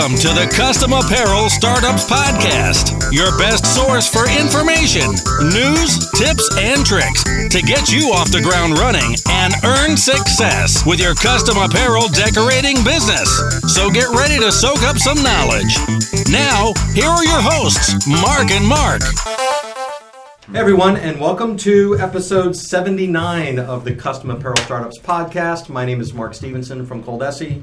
Welcome to the Custom Apparel Startups Podcast, your best source for information, news, tips, and tricks to get you off the ground running and earn success with your custom apparel decorating business. So get ready to soak up some knowledge. Now, here are your hosts, Mark and Mark. Hey everyone, and welcome to episode 79 of the Custom Apparel Startups podcast. My name is Mark Stevenson from Coldesi.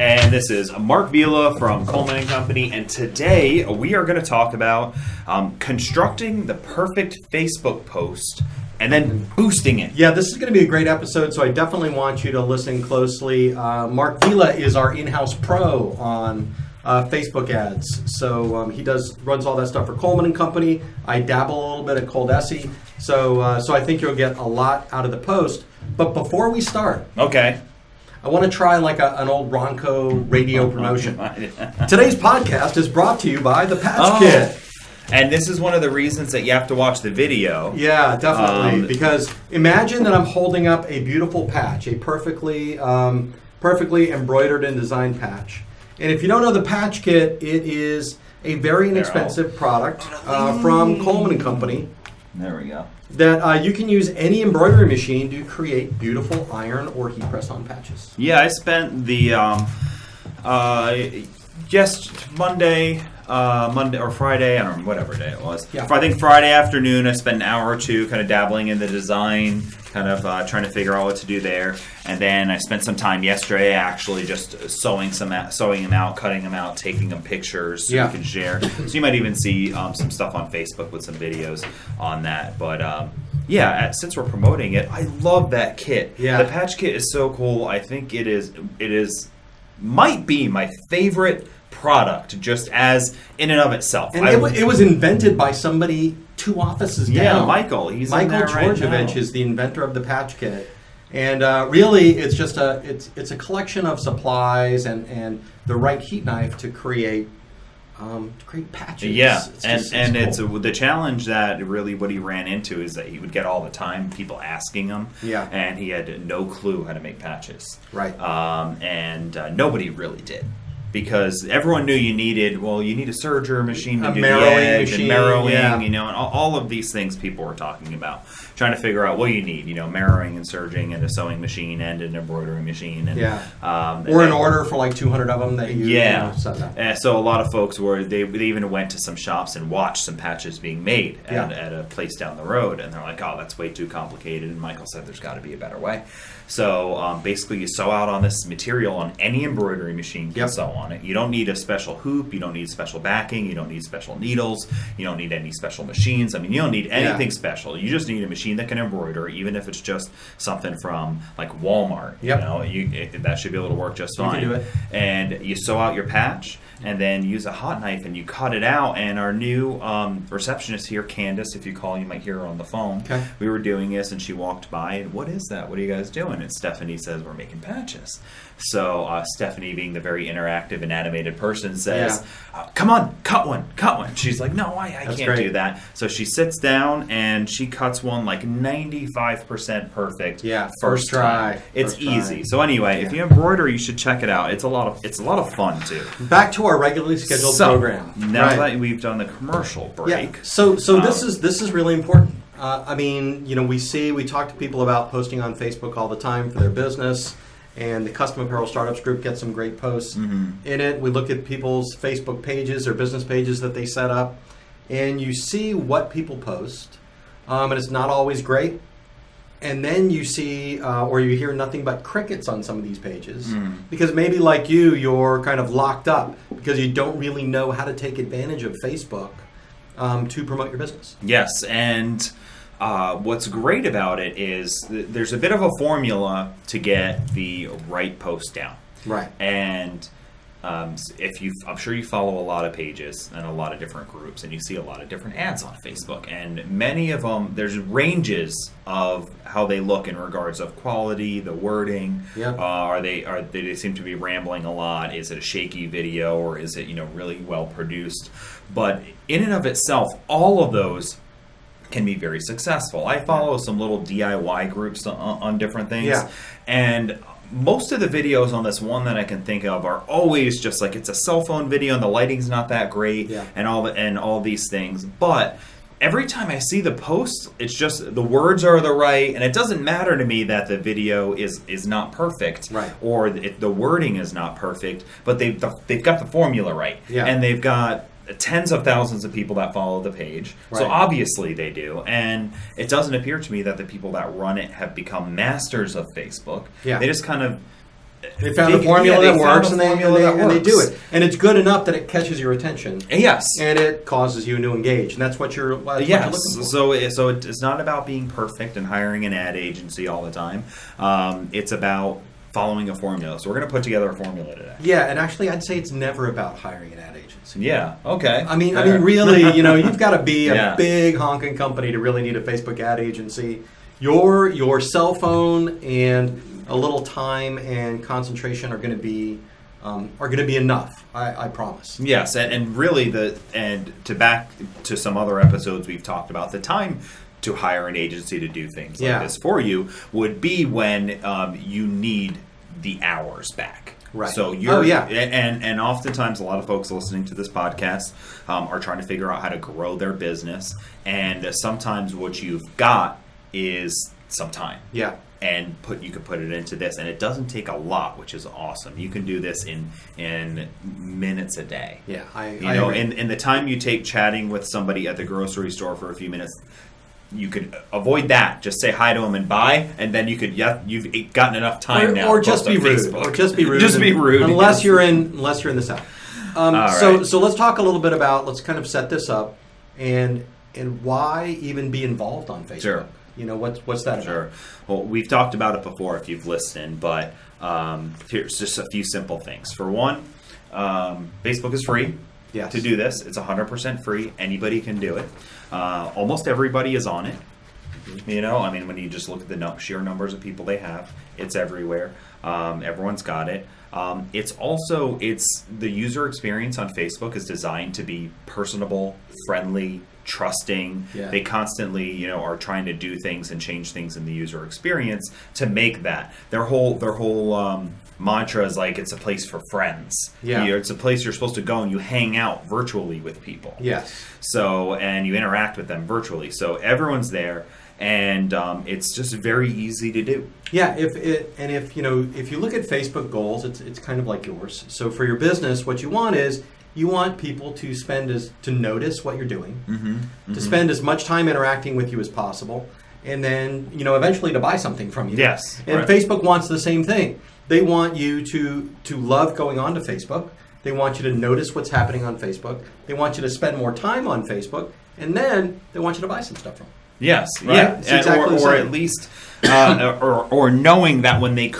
And this is Mark Vila from Coleman and Company. And today we are going to talk about um, constructing the perfect Facebook post and then boosting it. Yeah, this is going to be a great episode, so I definitely want you to listen closely. Uh, Mark Vila is our in-house pro on uh, Facebook ads, so um, he does runs all that stuff for Coleman and Company. I dabble a little bit at Coldesi, so uh, so I think you'll get a lot out of the post. But before we start, Okay. I want to try like a, an old Ronco radio promotion. Today's podcast is brought to you by the Patch Oh. Kit. And this is one of the reasons that you have to watch the video. Yeah, definitely. Um, because imagine that I'm holding up a beautiful patch, a perfectly, um, perfectly embroidered and designed patch. And if you don't know the Patch Kit, it is a very inexpensive product uh, from Coleman and Company There we go. that uh, you can use any embroidery machine to create beautiful iron or heat press on patches. Yeah, I spent the um, uh, just Monday, uh, Monday or Friday, I don't know, whatever day it was. Yeah. I think Friday afternoon, I spent an hour or two kind of dabbling in the design, kind of uh, trying to figure out what to do there, and then I spent some time yesterday actually just sewing some out, sewing them out, cutting them out, taking them pictures so Yeah. you can share. so you might even see um, some stuff on Facebook with some videos on that, but. Um, yeah, since we're promoting it, I love that kit. Yeah. the patch kit is so cool. I think it is. It is might be my favorite product, just as in and of itself. And it, wa- it was invented by somebody two offices Yeah, down. Michael. He's Michael there right is the inventor of the patch kit, and uh, really, it's just a it's it's a collection of supplies and and the right heat knife to create um, to create patches. yeah, It's and just- and it's cool. the challenge that really what he ran into is that he would get all the time people asking him, Yeah. and he had no clue how to make patches, Right. Um, and uh, nobody really did. Because everyone knew you needed, well, you need a serger machine to A do the edge machine, and merrowing, yeah. you know, and all, all of these things people were talking about, trying to figure out what you need, you know, merrowing and serging and a sewing machine and an embroidery machine, and Yeah. um, or an order for like 200 of them that you yeah. you know. And so a lot of folks were they, they even went to some shops and watched some patches being made at, Yeah. at a place down the road, and they're like, "Oh, that's way too complicated." And Michael said, "There's got to be a better way." So um, basically, you sew out on this material on any embroidery machine. You can Yep. sew on it. You don't need a special hoop. You don't need special backing. You don't need special needles. You don't need any special machines. I mean, you don't need anything special. You just need a machine that can embroider, even if it's just something from like Walmart. Yep. You know, you, it, that should be able to work just fine and you sew out your patch and then use a hot knife and you cut it out. And our new um, receptionist here candace if you call you might hear her on the phone. Okay. we were doing this and she walked by and what is that? What are you guys doing? And stephanie says we're making patches so uh, stephanie being the very interactive and animated person says uh, come on cut one cut one she's like no i, I That's can't great. do that so she sits down and she cuts one like 95% perfect Yeah, first first try, it's first try. easy so anyway if you embroider you should check it out it's a lot of it's a lot of fun too Back to our regularly scheduled so, program. now Right. that we've done the commercial break, Yeah. So so this Um, is this is really important. Uh, I mean, you know, we see we talk to people about posting on Facebook all the time for their business, and the Custom Apparel Startups group gets some great posts Mm-hmm. in it. We look at people's Facebook pages or business pages that they set up, and you see what people post, um, and it's not always great. And then you see, uh, or you hear nothing but crickets on some of these pages Mm. because maybe, like you, you're kind of locked up because you don't really know how to take advantage of Facebook um, to promote your business. yes and uh, what's great about it is th- there's a bit of a formula to get the right post down. Right. and um, if you i'm sure you follow a lot of pages and a lot of different groups and you see a lot of different ads on facebook. And many of them there's ranges of how they look in regards of quality the wording. Yeah. uh, are they are they, they seem to be rambling a lot. Is it a shaky video or is it you know really well produced? But in and of itself all of those can be very successful. I follow some little DIY groups on, on different things, Yeah. and most of the videos on this one that I can think of are always just like it's a cell phone video and the lighting's not that great Yeah. and all the, and all these things. But every time I see the post, it's just the words are the right, and it doesn't matter to me that the video is is not perfect, Right. Or it, the wording is not perfect, but they've the, they've got the formula right, Yeah. and they've got tens of thousands of people that follow the page. So obviously they do, and it doesn't appear to me that the people that run it have become masters of Facebook. Yeah. they just kind of They found a formula yeah, that works, and they, and, they, and they do it. And it's good enough that it catches your attention, yes, and it causes you to engage, and that's what you're. That's what you're looking for. So, it- so it's not about being perfect and hiring an ad agency all the time. Um, it's about following a formula. So we're going to put together a formula today. Yeah, and actually, I'd say it's never about hiring an ad agency. Yeah. Okay. I mean, I mean, really, you know, you've got to be a Yeah. big honking company to really need a Facebook ad agency. Your your cell phone and a little time and concentration are going to be um, are going to be enough. I, I promise. Yes, and, and really the and to back to some other episodes we've talked about the time to hire an agency to do things Yeah. like this for you would be when um, you need the hours back. Right. So you're Oh, yeah. and and oftentimes a lot of folks listening to this podcast um, are trying to figure out how to grow their business, and sometimes what you've got is some time Yeah. and put you can put it into this and it doesn't take a lot which is awesome you can do this in in minutes a day Yeah. I, you I know agree. in, in the time you take chatting with somebody at the grocery store for a few minutes you could avoid that just say hi to them and bye and then you could yeah you've gotten enough time or, now or just be rude, Facebook. or just be rude, just be rude unless yes. you're in unless you're in the south. Um, All so right. so let's talk a little bit about let's kind of set this up and and why even be involved on Facebook. Sure. You know what's what's that Sure. about? Well, we've talked about it before if you've listened, but um, here's just a few simple things. For one, um, Facebook is free Yes. to do this. It's 100% free. Anybody can do it. Uh, almost everybody is on it. You know, I mean, when you just look at the num- sheer numbers of people they have, it's everywhere. Um, everyone's got it. Um, it's also it's the user experience on Facebook is designed to be personable, friendly, trusting. Yeah. They constantly, you know, are trying to do things and change things in the user experience to make that their whole their whole um, mantra is like it's a place for friends. Yeah. You- it's a place you're supposed to go and you hang out virtually with people. Yes. So, and you interact with them virtually. So everyone's there, and um, it's just very easy to do. Yeah, if it and if you know if you look at Facebook goals, it's it's kind of like yours. So for your business, what you want is you want people to spend as to notice what you're doing, Mm-hmm. to spend as much time interacting with you as possible, and then you know eventually to buy something from you. Yes, And right. Facebook wants the same thing. They want you to to love going on to Facebook. They want you to notice what's happening on Facebook. They want you to spend more time on Facebook, and then they want you to buy some stuff from. them. Yes, Right? yeah, exactly or, or at least, uh, or or knowing that when they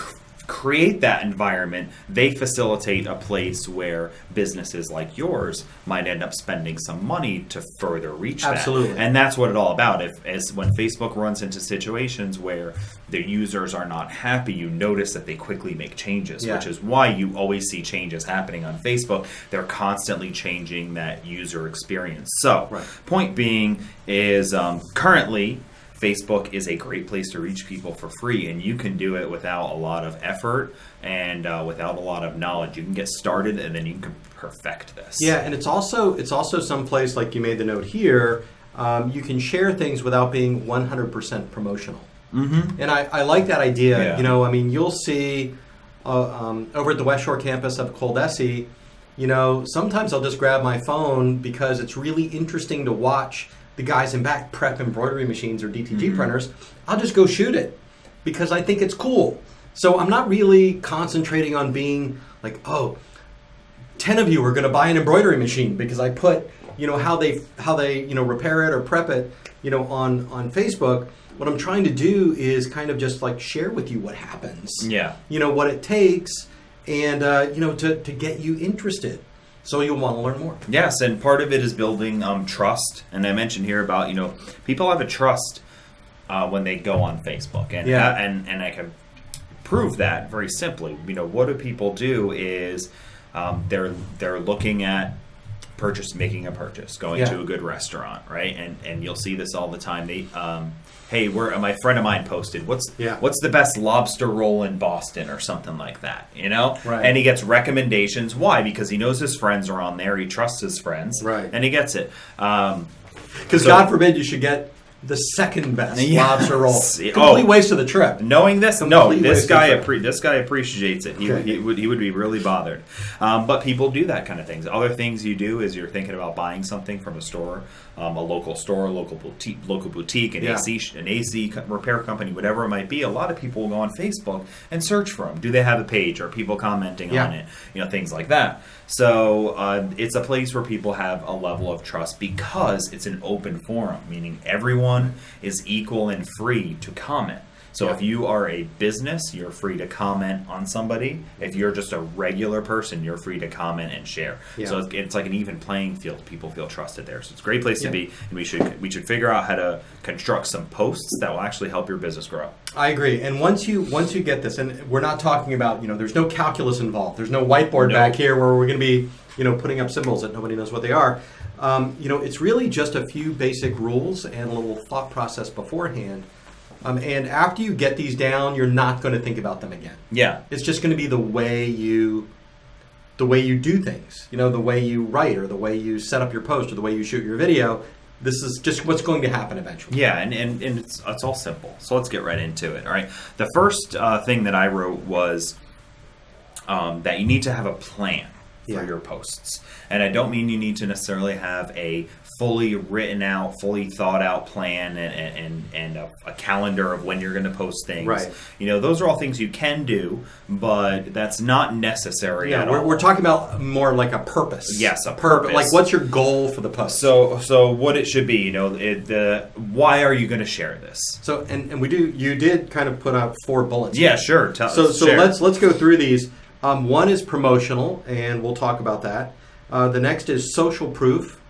create that environment, they facilitate a place where businesses like yours might end up spending some money to further reach that. Absolutely. and that's what it's all about. If as when Facebook runs into situations where the users are not happy, you notice that they quickly make changes, Yeah. which is why you always see changes happening on Facebook. They're constantly changing that user experience. So, Right. point being is um, currently Facebook is a great place to reach people for free, and you can do it without a lot of effort and uh, without a lot of knowledge. You can get started, and then you can perfect this. Yeah, and it's also it's also someplace like you made the note here. Um, you can share things without being 100% promotional. Mm-hmm. And I, I like that idea. Yeah. You know, I mean, you'll see uh, um, over at the West Shore campus of Coldesi, you know, sometimes I'll just grab my phone because it's really interesting to watch the guys in back prep embroidery machines or DTG Mm-hmm. printers. I'll just go shoot it because I think it's cool. So I'm not really concentrating on being like, oh, 10 of you are going to buy an embroidery machine because I put, you know, how they how they, you know, repair it or prep it, you know, on on Facebook. What I'm trying to do is kind of just like share with you what happens. Yeah. You know, what it takes and uh, you know to to get you interested. So you'll want to learn more. Yes, and part of it is building um, trust. And I mentioned here about you know people have a trust uh, when they go on Facebook, and Yeah. uh, and and I can prove that very simply. You know what do people do is um, they're they're looking at purchase making a purchase going Yeah. to a good restaurant right and and you'll see this all the time they um hey where my friend of mine posted what's Yeah. what's the best lobster roll in boston or something like that you know Right. and he gets recommendations why because he knows his friends are on there he trusts his friends Right. and he gets it um Because So- God forbid you should get the second best Yes. lobster roll. Oh. Complete waste of the trip. Knowing this, no, this guy appre- this guy appreciates it. He, Okay. he would he would be really bothered. Um, but people do that kind of things. Other things you do is you're thinking about buying something from a store, um, a local store, local boutique, local boutique, an Yeah. AC an AC repair company, whatever it might be. A lot of people will go on Facebook and search for them. Do they have a page? Are people commenting Yeah. on it? You know things like that. So uh, it's a place where people have a level of trust because it's an open forum, meaning everyone is equal and free to comment. So if you are a business, you're free to comment on somebody. If you're just a regular person, you're free to comment and share. Yeah. So it's, it's like an even playing field. People feel trusted there. So it's a great place Yeah. to be, and we should we should figure out how to construct some posts that will actually help your business grow. I agree. And once you once you get this, and we're not talking about you know, there's no calculus involved. There's no whiteboard No. back here where we're going to be you know putting up symbols that nobody knows what they are. Um, you know, it's really just a few basic rules and a little thought process beforehand. Um, and after you get these down, you're not going to think about them again. Yeah. It's just going to be the way you the way you do things. You know, the way you write or the way you set up your post or the way you shoot your video. This is just what's going to happen eventually. Yeah, and, and, and it's, it's all simple. So let's get right into it. All right. The first uh, thing that I wrote was um, that you need to have a plan for Yeah. your posts. And I don't mean you need to necessarily have a fully written out, fully thought out plan and, and, and a, a calendar of when you're going to post things. Right. You know, those are all things you can do, but that's not necessary Yeah, at we're, all. we're talking about more like a purpose. Yes, a purpose. Like, what's your goal for the post? so, so what it should be, you know, it, the why are you going to share this? So, and, and we do. You did kind of put out four bullets. Yeah, sure. Tell, So, so share. let's let's go through these. Um, one is promotional, and we'll talk about that. Uh, the next is social proof.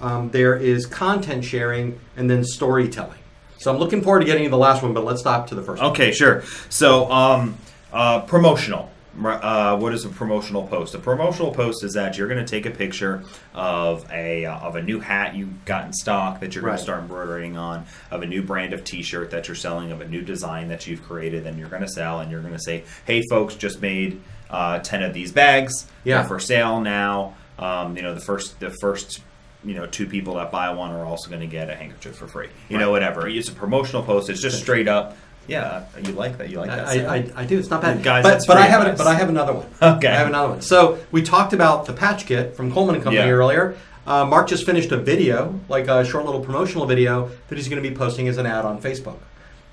Um, there is content sharing, and then storytelling. So I'm looking forward to getting to the last one, but let's stop to the first. one. Okay, sure. So, um, uh, promotional. Uh, what is a promotional post? A promotional post is that you're going to take a picture of a uh, of a new hat you got in stock that you're going Right. to start embroidering on, of a new brand of T-shirt that you're selling, of a new design that you've created, and you're going to sell, and you're going to say, "Hey, folks, just made uh, ten of these bags. Yeah. They're for sale now. Um, you know, the first the first." You know, two people that buy one are also going to get a handkerchief for free. You know, whatever. It's a promotional post. It's just straight up. Yeah, you like that? You like that? I. I, I do. It's not bad, Guys, But, but I have advice. but I have another one. Okay. I have another one. So we talked about the patch kit from Coleman and Company Yeah. earlier. Uh, Mark just finished a video, like a short little promotional video that he's going to be posting as an ad on Facebook.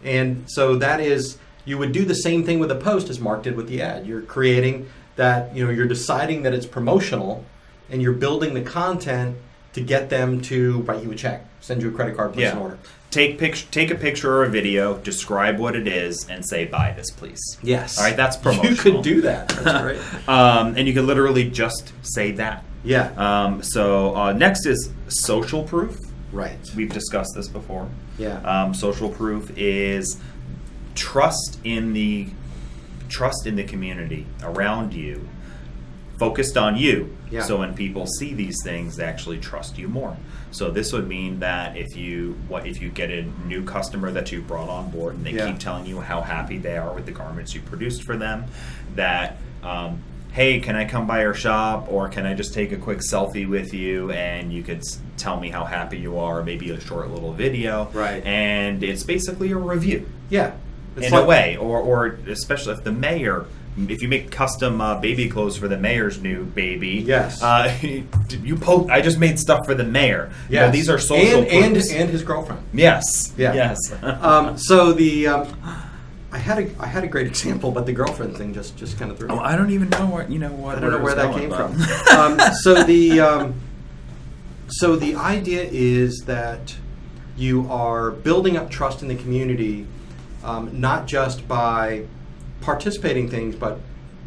And so that is you would do the same thing with a post as Mark did with the ad. You're creating that you know you're deciding that it's promotional, and you're building the content to get them to write you a check, send you a credit card, place Yeah. an order. take pic- take a picture or a video, describe what it is, and say buy this, please. Yes. All right, that's promotional. You could do that. That's great. Um, and you can literally just say that. Yeah. Um, so uh, next is social proof. Right. We've discussed this before. Yeah. Um, social proof is trust in the trust in the community around you, focused on you. Yeah. So when people see these things, they actually trust you more. So this would mean that if you what if you get a new customer that you brought on board and they Yeah. keep telling you how happy they are with the garments you produced for them, that um, hey, can I come by your shop or can I just take a quick selfie with you and you could s- tell me how happy you are, maybe a short little video, Right. And it's basically a review Yeah. It's in like- a way, or or especially if the mayor, if you make custom uh, baby clothes for the mayor's new baby, Yes. uh, you post. I just made stuff for the mayor. You know, these are social and and, and his girlfriend. yes, Yeah. yes. Um, so the um, I had a I had a great example, but the girlfriend thing just just kind of threw me. oh, I don't even know what you know what. I don't know where that came from. um, so the um, so the idea is that you are building up trust in the community, um, not just by participating things, but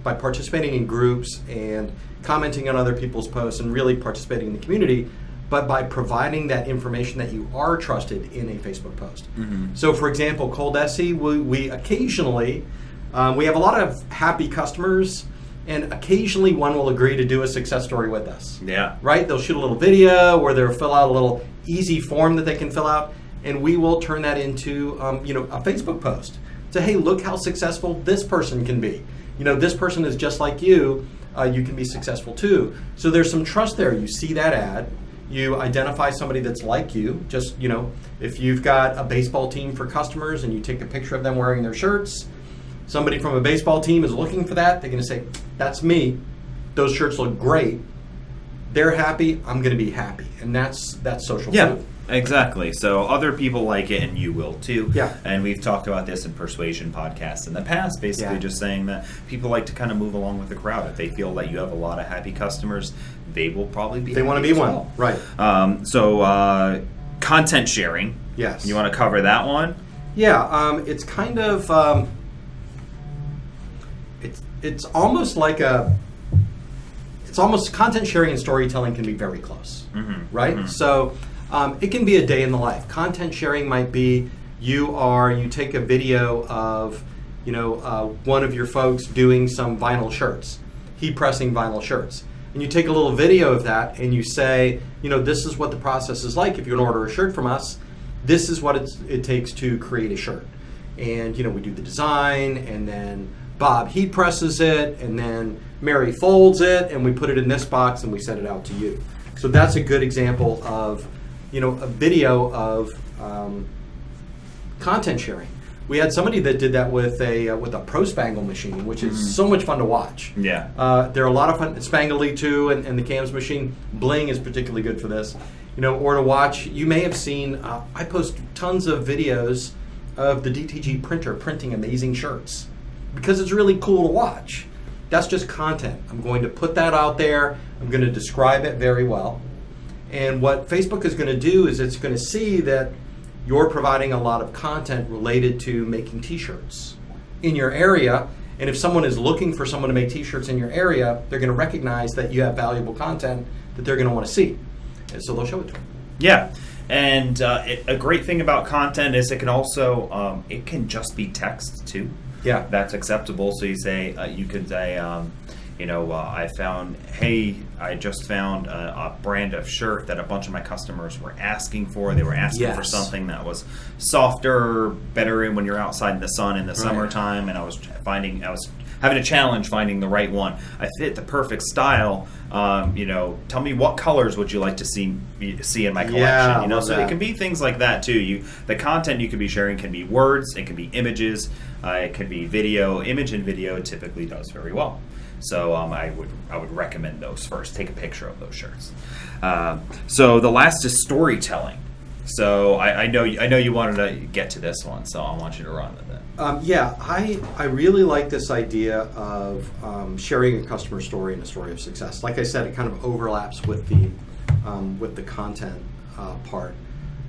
by participating in groups and commenting on other people's posts and really participating in the community, but by providing that information that you are trusted in a Facebook post. So, for example, Coldesi, we, we occasionally um, we have a lot of happy customers and occasionally one will agree to do a success story with us. Yeah. Right? They'll shoot a little video or they'll fill out a little easy form that they can fill out, and we will turn that into um, you know a Facebook post. Say, hey, look how successful this person can be. You know, this person is just like you. Uh, you can be successful too. So there's some trust there. You see that ad, you identify somebody that's like you. Just you know, if you've got a baseball team for customers and you take a picture of them wearing their shirts, somebody from a baseball team is looking for that. They're going to say, "That's me. Those shirts look great." They're happy. I'm going to be happy, and that's that's social Yeah, proof. Exactly. So other people like it, and you will too. Yeah. And we've talked about this in persuasion podcasts in the past, basically Yeah. just saying that people like to kind of move along with the crowd. If they feel that you have a lot of happy customers, they will probably be. They want to be one, well. right? Um, so uh, content sharing. Yes. You want to cover that one? Yeah, um, it's kind of um, it's it's almost like a it's almost content sharing and storytelling can be very close, right? So um, it can be a day in the life. Content sharing might be you are you take a video of you know uh, one of your folks doing some vinyl shirts, heat pressing vinyl shirts. And you take a little video of that and you say, you know, this is what the process is like. If to order a shirt from us, this is what it takes to create a shirt. And, you know, we do the design and then Bob heat presses it and then Mary folds it and we put it in this box and we send it out to you. So that's a good example of, you know, a video of um, content sharing. We had somebody that did that with a uh, with a ProSpangle machine, which is so much fun to watch. Yeah. Uh, there are a lot of fun. Spangly too, and, and the CAMS machine. Bling is particularly good for this. You know, or to watch. You may have seen. Uh, I post tons of videos of the DTG printer printing amazing shirts because it's really cool to watch. That's just content. I'm going to put that out there. I'm going to describe it very well. And what Facebook is going to do is it's going to see that you're providing a lot of content related to making t-shirts in your area. And if someone is looking for someone to make t-shirts in your area, they're going to recognize that you have valuable content that they're going to want to see. And so they'll show it to them. Yeah, and uh, it, a great thing about content is it can also um, it can just be text too. Yeah. that's acceptable. So you say uh, you could say, um, you know, uh, I found, hey, I just found a, a brand of shirt that a bunch of my customers were asking for. They were asking for something that was softer, better in when you're outside in the sun in the summertime, and I was finding I was having a challenge finding the right one. I fit the perfect style. Um, you know, tell me what colors would you like to see see in my collection? Yeah, you know, so it can be things like that too. You the content you could be sharing can be words, it can be images, uh, it could be video. Image and video typically does very well. So um, I would I would recommend those first. Take a picture of those shirts. Um, so the last is storytelling. So I, I know I know you wanted to get to this one, so I want you to run with it. Um, yeah, I, I really like this idea of um, sharing a customer story and a story of success. Like I said, it kind of overlaps with the um, with the content uh, part.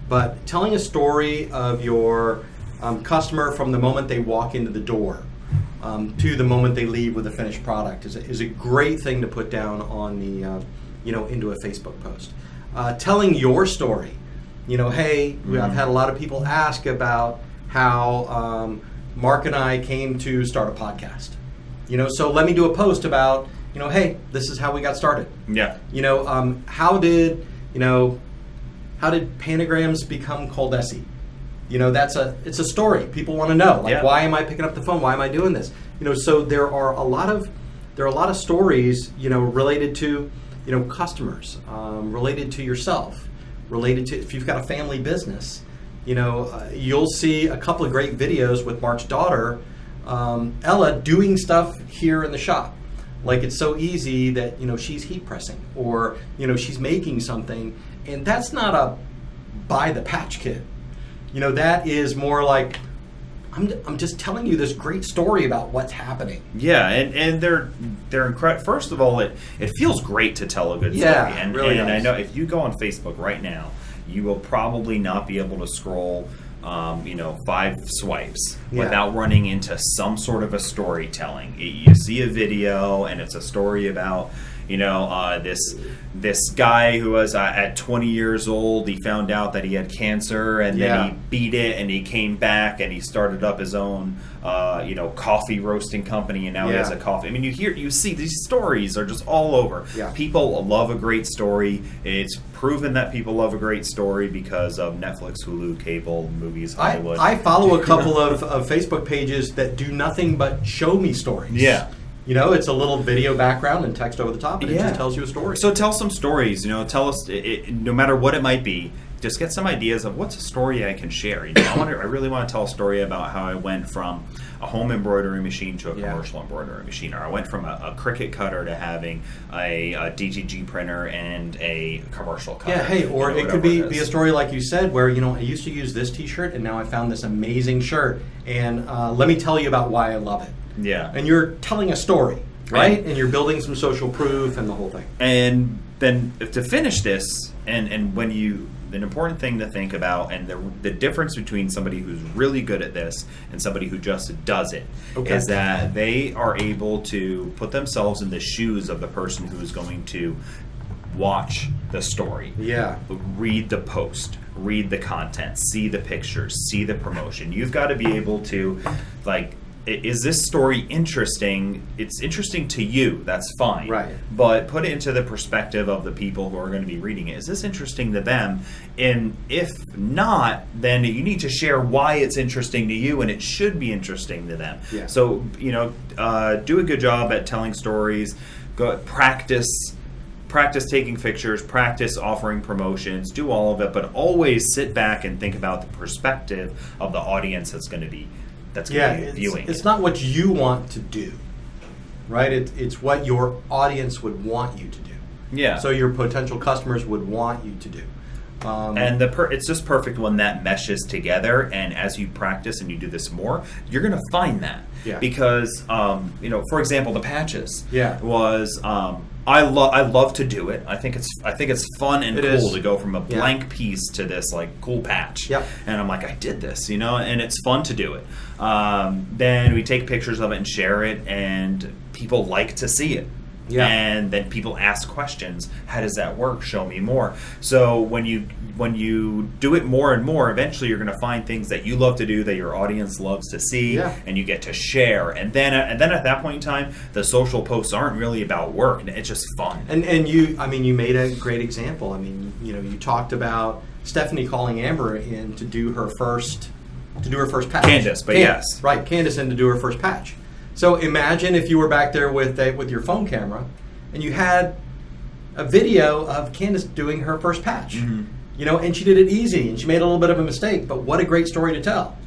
But telling a story of your um, customer from the moment they walk into the door um, to the moment they leave with a finished product is a, is a great thing to put down on the uh, you know into a Facebook post. Uh, telling your story, you know, hey, I've had a lot of people ask about how um, Mark and I came to start a podcast. You know, so let me do a post about you know, hey, this is how we got started. Yeah. You know, um, how did you know how did Pantograms become Coldesi? You know, that's a it's a story. People want to know. Like, Yeah. why am I picking up the phone? Why am I doing this? You know, so there are a lot of there are a lot of stories. You know, related to you know customers, um, related to yourself, related to if you've got a family business. You know, uh, you'll see a couple of great videos with Mark's daughter, um, Ella, doing stuff here in the shop like it's so easy that you know she's heat pressing or you know she's making something and that's not a buy the patch kit you know that is more like i'm, I'm just telling you this great story about what's happening Yeah, and, and they're they're incredible. First of all, it it feels great to tell a good Yeah, story, and, really and I know if you go on Facebook right now, you will probably not be able to scroll, um, you know, five swipes Yeah. without running into some sort of a storytelling. You see a video, and it's a story about, You know, uh, this this guy who was uh, at 20 years old, he found out that he had cancer, and Yeah. then he beat it, and he came back, and he started up his own, uh, you know, coffee roasting company, and now he has a coffee. I mean, you hear, you see these stories are just all over. Yeah. People love a great story. It's proven that people love a great story because of Netflix, Hulu, cable, movies, I, Hollywood. I follow a couple of, of Facebook pages that do nothing but show me stories. Yeah. You know, it's a little video background and text over the top, and it just tells you a story. So tell some stories. You know, tell us, it, it, no matter what it might be, just get some ideas of what's a story I can share. You know, I wonder, I really want to tell a story about how I went from a home embroidery machine to a Yeah. commercial embroidery machine, or I went from a, a Cricut cutter to having a, a DTG printer and a commercial cutter. yeah, hey, you or know, it could be, is. be a story like you said, where, you know, I used to use this t shirt, and now I found this amazing shirt, and uh, let me tell you about why I love it. Yeah. And you're telling a story, right? And- And you're building some social proof and the whole thing. and then to finish this and and when you an important thing to think about and the, the difference between somebody who's really good at this and somebody who just does it is Okay. that they are able to put themselves in the shoes of the person who is going to watch the story Yeah. read the post, read the content, see the pictures, see the promotion. You've got to be able to, like, is this story interesting? It's interesting to you, that's fine. Right. But put it into the perspective of the people who are going to be reading it. Is this interesting to them? And if not, then you need to share why it's interesting to you and it should be interesting to them. Yeah. So, you know, uh, do a good job at telling stories, go practice practice taking pictures, practice offering promotions, do all of it, but always sit back and think about the perspective of the audience that's going to be that's going Yeah, be it's, viewing. it's it. not what you want to do, right? It, it's what your audience would want you to do. Yeah. So your potential customers would want you to do. Um, and the per- it's just perfect when that meshes together. And as you practice and you do this more, you're going to find that. Yeah. Because, um, you know, for example, the patches. Yeah. Was um, I love I love to do it. I think it's I think it's fun and It cool is. to go from a Yeah. blank piece to this like cool patch. Yep. And I'm like, I did this, you know, and it's fun to do it. Um, then we take pictures of it and share it, and people like to see it. Yeah. And then people ask questions. How does that work? Show me more. So when you when you do it more and more, eventually you're going to find things that you love to do that your audience loves to see, Yeah. and you get to share. And then uh, and then at that point in time, the social posts aren't really about work. It's just fun. And and you, I mean, you made a great example. I mean, you know, you talked about Stephanie calling Amber in to do her first to do her first patch. Candace, but yes. right, Candace in to do her first patch. So imagine if you were back there with a, with your phone camera, and you had a video of Candace doing her first patch. Mm-hmm. You know, and she did it easy, and she made a little bit of a mistake, but what a great story to tell.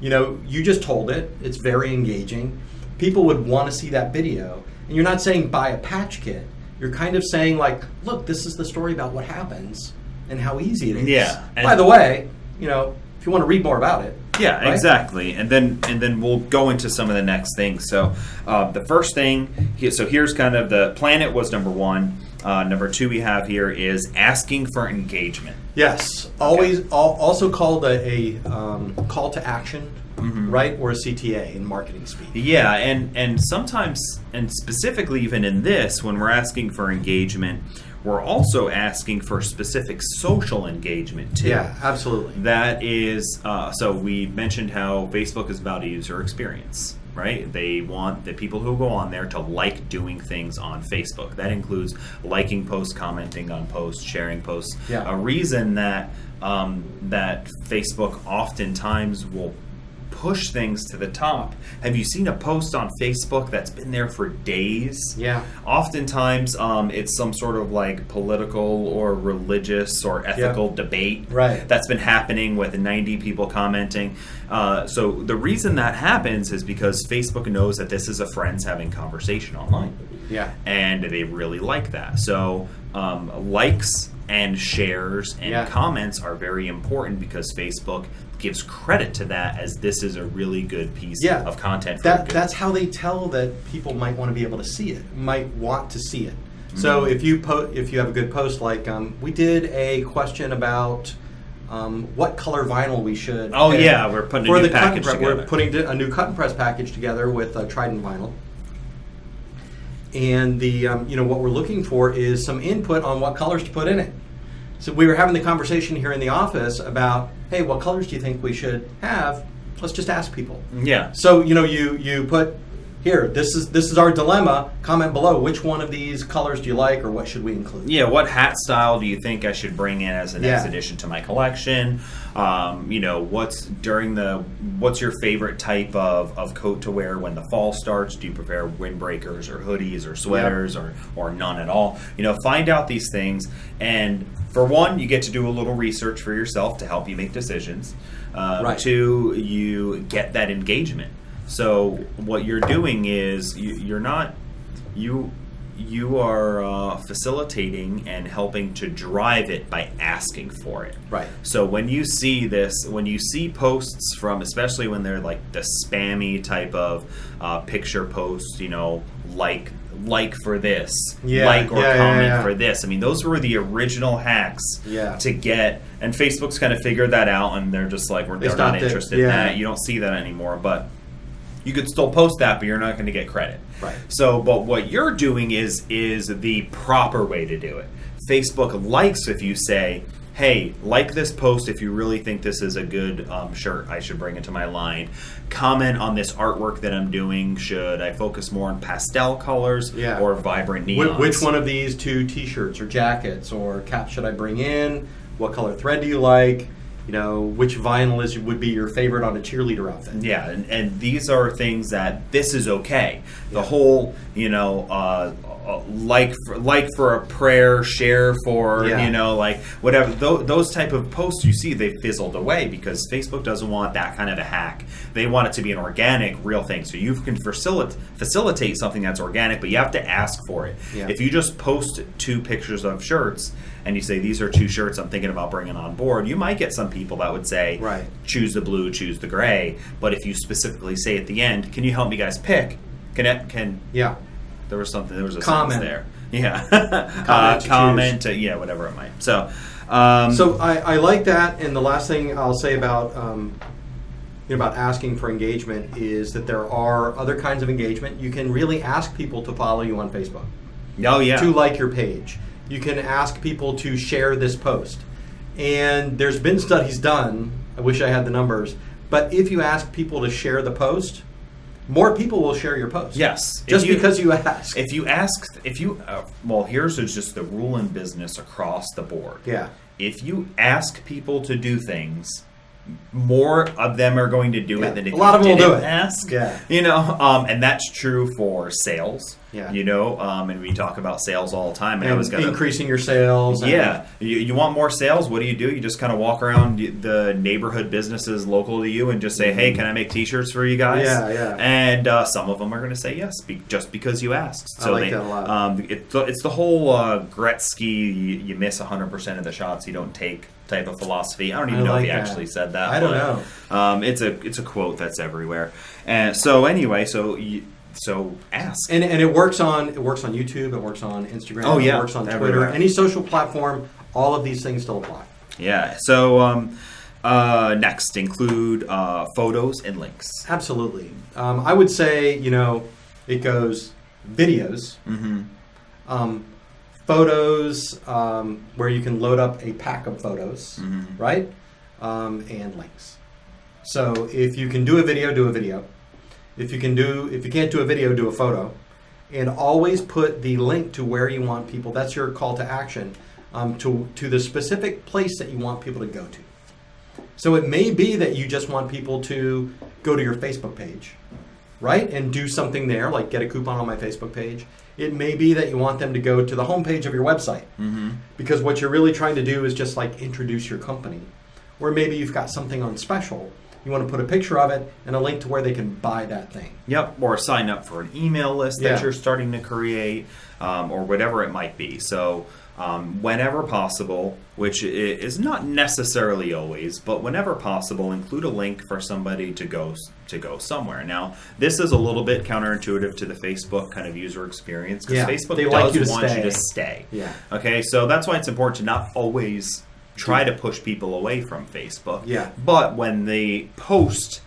You know, you just told it. It's very engaging. People would want to see that video. And you're not saying buy a patch kit. You're kind of saying like, look, this is the story about what happens and how easy it is. Yeah, By the way, you know, if you want to read more about it. Yeah, right? exactly. And then and then we'll go into some of the next things. So uh, the first thing, so here's kind of the planet was number one. Uh, number two we have here is asking for engagement. Yes, always. Al- also called a, a um, call to action, right, or a CTA in marketing speak. Yeah, and and sometimes and specifically even in this, when we're asking for engagement, we're also asking for specific social engagement too. Yeah, absolutely. That is, uh, so we mentioned how Facebook is about a user experience, right? They want the people who go on there to like doing things on Facebook. That includes liking posts, commenting on posts, sharing posts. Yeah. A reason that um, that Facebook oftentimes will push things to the top. Have you seen a post on Facebook that's been there for days? Yeah. Oftentimes, um, it's some sort of like political or religious or ethical debate Right. that's been happening with 90 people commenting. Uh, so the reason that happens is because Facebook knows that this is a friends having conversation online. Yeah. And they really like that. So um, likes and shares and Yeah. comments are very important because Facebook gives credit to that as this is a really good piece Yeah. of content. For That that's how they tell that people might want to be able to see it, might want to see it. So if you po- if you have a good post like um, we did a question about um, what color vinyl we should. Oh, yeah, we're putting a for new the cut and package press- We're putting a new cut and press package together with uh, Trident vinyl. and the um, you know what we're looking for is some input on what colors to put in it. So we were having the conversation here in the office about, hey, what colors do you think we should have? Let's just ask people. Yeah. So you know, you you put here. This is this is our dilemma. Comment below. Which one of these colors do you like, or what should we include? Yeah, what hat style do you think I should bring in as an Yeah. next addition to my collection? Um, you know, what's during the what's your favorite type of, of coat to wear when the fall starts? Do you prefer windbreakers or hoodies or sweaters or or none at all? You know, find out these things and for one, you get to do a little research for yourself to help you make decisions. Uh, Right. Two, you get that engagement. So what you're doing is you, you're not you you are uh, facilitating and helping to drive it by asking for it. Right. So when you see this, when you see posts from, especially when they're like the spammy type of uh, picture posts, you know, like like for this, Yeah, like or yeah, comment yeah. for this. I mean, those were the original hacks Yeah. to get, and Facebook's kind of figured that out, and they're just like, we're, They they're not interested in that. You don't see that anymore, but you could still post that, but you're not going to get credit. Right. So, but what you're doing is is the proper way to do it. Facebook likes if you say, "Hey, like this post if you really think this is a good um, shirt. I should bring it to my line." Comment on this artwork that I'm doing. Should I focus more on pastel colors Yeah. or vibrant Wh- neons? which one of these two T-shirts or jackets or caps should I bring in? What color thread do you like? You know, which vinyl is would be your favorite on a cheerleader outfit? Yeah, and, and these are things that this is okay. The Yeah. whole, you know, uh, like for, like for a prayer, share for, Yeah. you know, like whatever. Those, those type of posts you see, they fizzled away because Facebook doesn't want that kind of a hack. They want it to be an organic, real thing. So you can facilitate facilitate something that's organic, but you have to ask for it. Yeah. If you just post two pictures of shirts and you say these are two shirts I'm thinking about bringing on board, you might get some people that would say, Right. choose the blue, choose the gray. But if you specifically say at the end, can you help me guys pick? Can can Yeah. There was something there was a Comment. there. Yeah. uh, comment, uh, yeah, whatever it might. So um, So I, I like that, and the last thing I'll say about um, you know, about asking for engagement is that there are other kinds of engagement. You can really ask people to follow you on Facebook, oh yeah. to like your page. You can ask people to share this post, and there's been studies done. I wish I had the numbers, but if you ask people to share the post, more people will share your post. Yes. just you- because you ask. if you ask, if you, uh, well, here's is just the rule in business across the board. yeah. If you ask people to do things, more of them are going to do Yeah. it than if A lot you of them will do it. ask. Yeah. You know, um, and that's true for sales. Yeah. You know, um, and we talk about sales all the time. And, I was gonna increasing your sales. and- Yeah, you, you want more sales? What do you do? You just kind of walk around the neighborhood businesses local to you and just say, "Hey, can I make T-shirts for you guys?" Yeah, yeah. And uh, some of them are going to say yes, be, just because you asked. I So like they, that a lot. Um, it, it's the whole uh, Gretzky: you, you miss 100 percent of the shots you don't take type of philosophy. I don't even I know like if he that. actually said that. I don't but, Um, it's a it's a quote that's everywhere. And so anyway, so you, so ask. and, and it works on it works on YouTube, it works on Instagram, Oh, yeah, it works on Twitter, everywhere. any social platform. All of these things still apply. Yeah. So um, uh, next include uh, photos and links. Absolutely. Um, I would say you know it goes videos, Mm-hmm. um, photos um, where you can load up a pack of photos, Mhm. right, um, and links. So if you can do a video, do a video. If you can do, if you can't do a video, do a photo, and always put the link to where you want people. That's your call to action um, to to the specific place that you want people to go to. So it may be that you just want people to go to your Facebook page, right, and do something there, like get a coupon on my Facebook page. It may be that you want them to go to the homepage of your website Mm-hmm. because what you're really trying to do is just like introduce your company. Or maybe you've got something on special. You want to put a picture of it and a link to where they can buy that thing. Yep. Or sign up for an email list Yeah. that you're starting to create, um, or whatever it might be. So. Um, whenever possible, which is not necessarily always, but whenever possible, include a link for somebody to go to go somewhere. Now, this is a little bit counterintuitive to the Facebook kind of user experience because Yeah, Facebook they does like you to want stay. you to stay. Yeah. Okay, so that's why it's important to not always try to push people away from Facebook. Yeah. But when they post,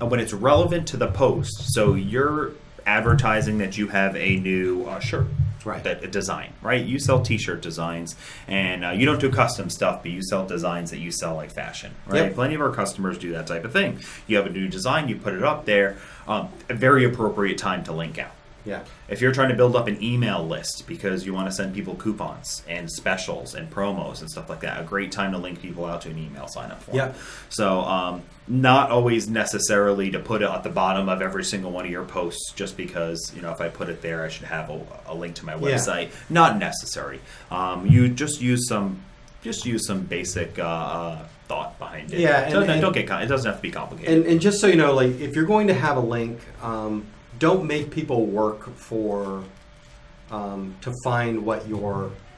uh, when it's relevant to the post, so you're advertising that you have a new uh, shirt Right. that a design right you sell t-shirt designs and uh, you don't do custom stuff but you sell designs that you sell like fashion right Yep. plenty of our customers do that type of thing you have a new design you put it up there um, a very appropriate time to link out Yeah. if you're trying to build up an email list because you want to send people coupons and specials and promos and stuff like that, a great time to link people out to an email sign up form. Yeah. So, um, not always necessarily to put it at the bottom of every single one of your posts just because, you know, if I put it there, I should have a, a link to my Yeah. website. Not necessary. Um, you just use some. Just use some basic uh, uh, thought behind it. Yeah, and- don't, and- don't get it doesn't have to be complicated. And, and just so you know, like if you're going to have a link, um, don't make people work for um, to find what you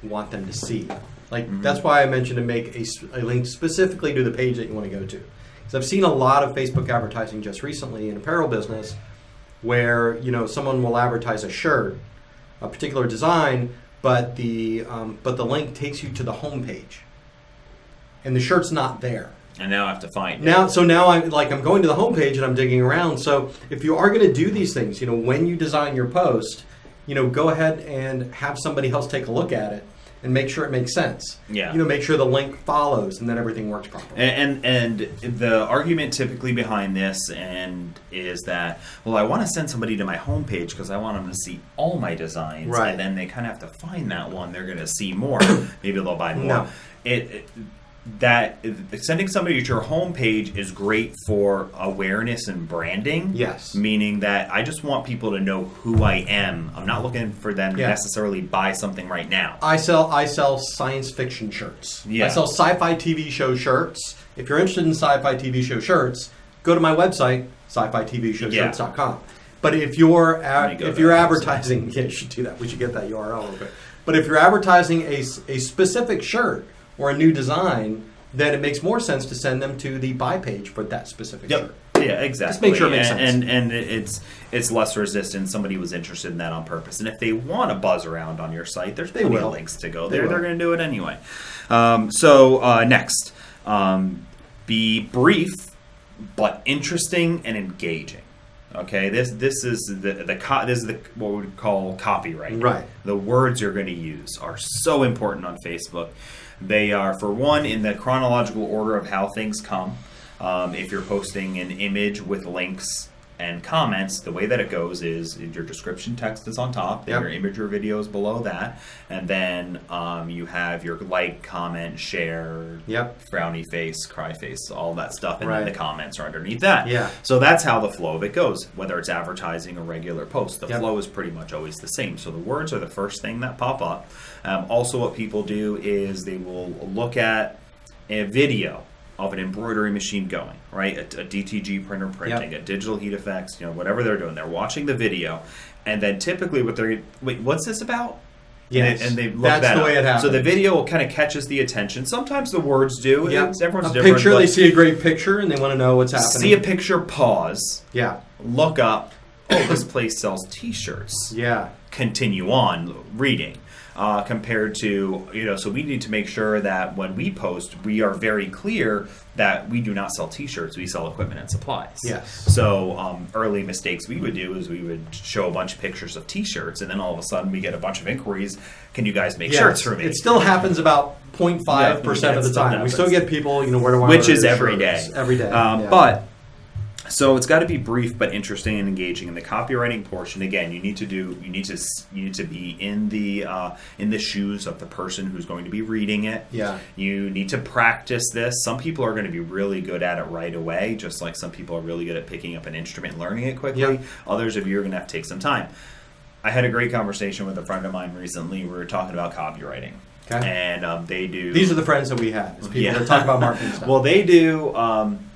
want them to see. Like Mm-hmm. that's why I mentioned to make a link specifically to the page that you want to go to. Because I've seen a lot of Facebook advertising just recently in apparel business, where you know someone will advertise a shirt, a particular design, but the um, but the link takes you to the home page, and the shirt's not there. And now I have to find it. Now, so now I'm like I'm going to the homepage and I'm digging around. So if you are going to do these things, you know, when you design your post, you know, go ahead and have somebody else take a look at it and make sure it makes sense. Yeah. You know, make sure the link follows and then everything works properly. And, and and the argument typically behind this and is that well I want to send somebody to my homepage because I want them to see all my designs Right. and then they kind of have to find that one they're going to see more maybe they'll buy more No. it, it that sending somebody to your homepage is great for awareness and branding Yes. meaning that I just want people to know who I am I'm not looking for them to necessarily buy something right now I sell I sell science fiction shirts. Yeah. I sell sci-fi TV show shirts. If you're interested in sci-fi TV show shirts, go to my website sci-fi-tv-show-shirts.com. But if you're Let a, if you're that website. advertising, yeah, you should do that. We should get that URL real quick. But if you're advertising a, a specific shirt or a new design, then it makes more sense to send them to the buy page for that specific shirt. Yeah, exactly. Just make sure it makes and, sense. And and it's it's less resistant. Somebody was interested in that on purpose, and if they want to buzz around on your site, there's They plenty of links to go They there. will. They're going to do it anyway. Um, so uh, next, um, be brief but interesting and engaging. Okay, this this is the the co- this is the what we would call copyright. Right. The words you're going to use are so important on Facebook. They are, for one, in the chronological order of how things come. Um, if you're posting an image with links and comments, the way that it goes is your description text is on top, then Yep. your image or video is below that, and then um, you have your like, comment, share, Yep. frowny face, cry face, all that stuff, and then the comments are underneath that. Yeah. So that's how the flow of it goes, whether it's advertising or regular posts. The Yep. flow is pretty much always the same. So the words are the first thing that pop up. Um, also, what people do is they will look at a video of an embroidery machine going, right? A, a DTG printer printing, Yep. a digital heat effects, you know, whatever they're doing. They're watching the video, and then typically what they're wait, what's this about? Yes. and they, and they look That's that the way it happens. So the video kind of catches the attention. Sometimes the words do. Yeah. It's- Everyone's a different. picture, they see a great picture and they want to know what's happening. see a picture, pause, yeah. look up. Oh, this place sells T-shirts. Yeah. Continue on reading. Uh, compared to you know, so we need to make sure that when we post, we are very clear that we do not sell T-shirts. We sell equipment and supplies. Yes. So um, early mistakes we would do is we would show a bunch of pictures of T-shirts, and then all of a sudden we get a bunch of inquiries. Can you guys make Yeah, shirts for me? It still happens about 0.5 percent Yeah, of the time. We still get people, you know, where do I which is every day. Every day. Um, yeah. But so it's got to be brief but interesting and engaging. In the copywriting portion, again, you need to do you need to you need to be in the uh, in the shoes of the person who's going to be reading it. Yeah. You need to practice this. Some people are going to be really good at it right away, just like some people are really good at picking up an instrument, and learning it quickly. Yeah. Others of you are going to have to take some time. I had a great conversation with a friend of mine recently. We were talking about copywriting. Okay. And um, they do. these are the friends that we have. People that talk about marketing stuff. well, they do um,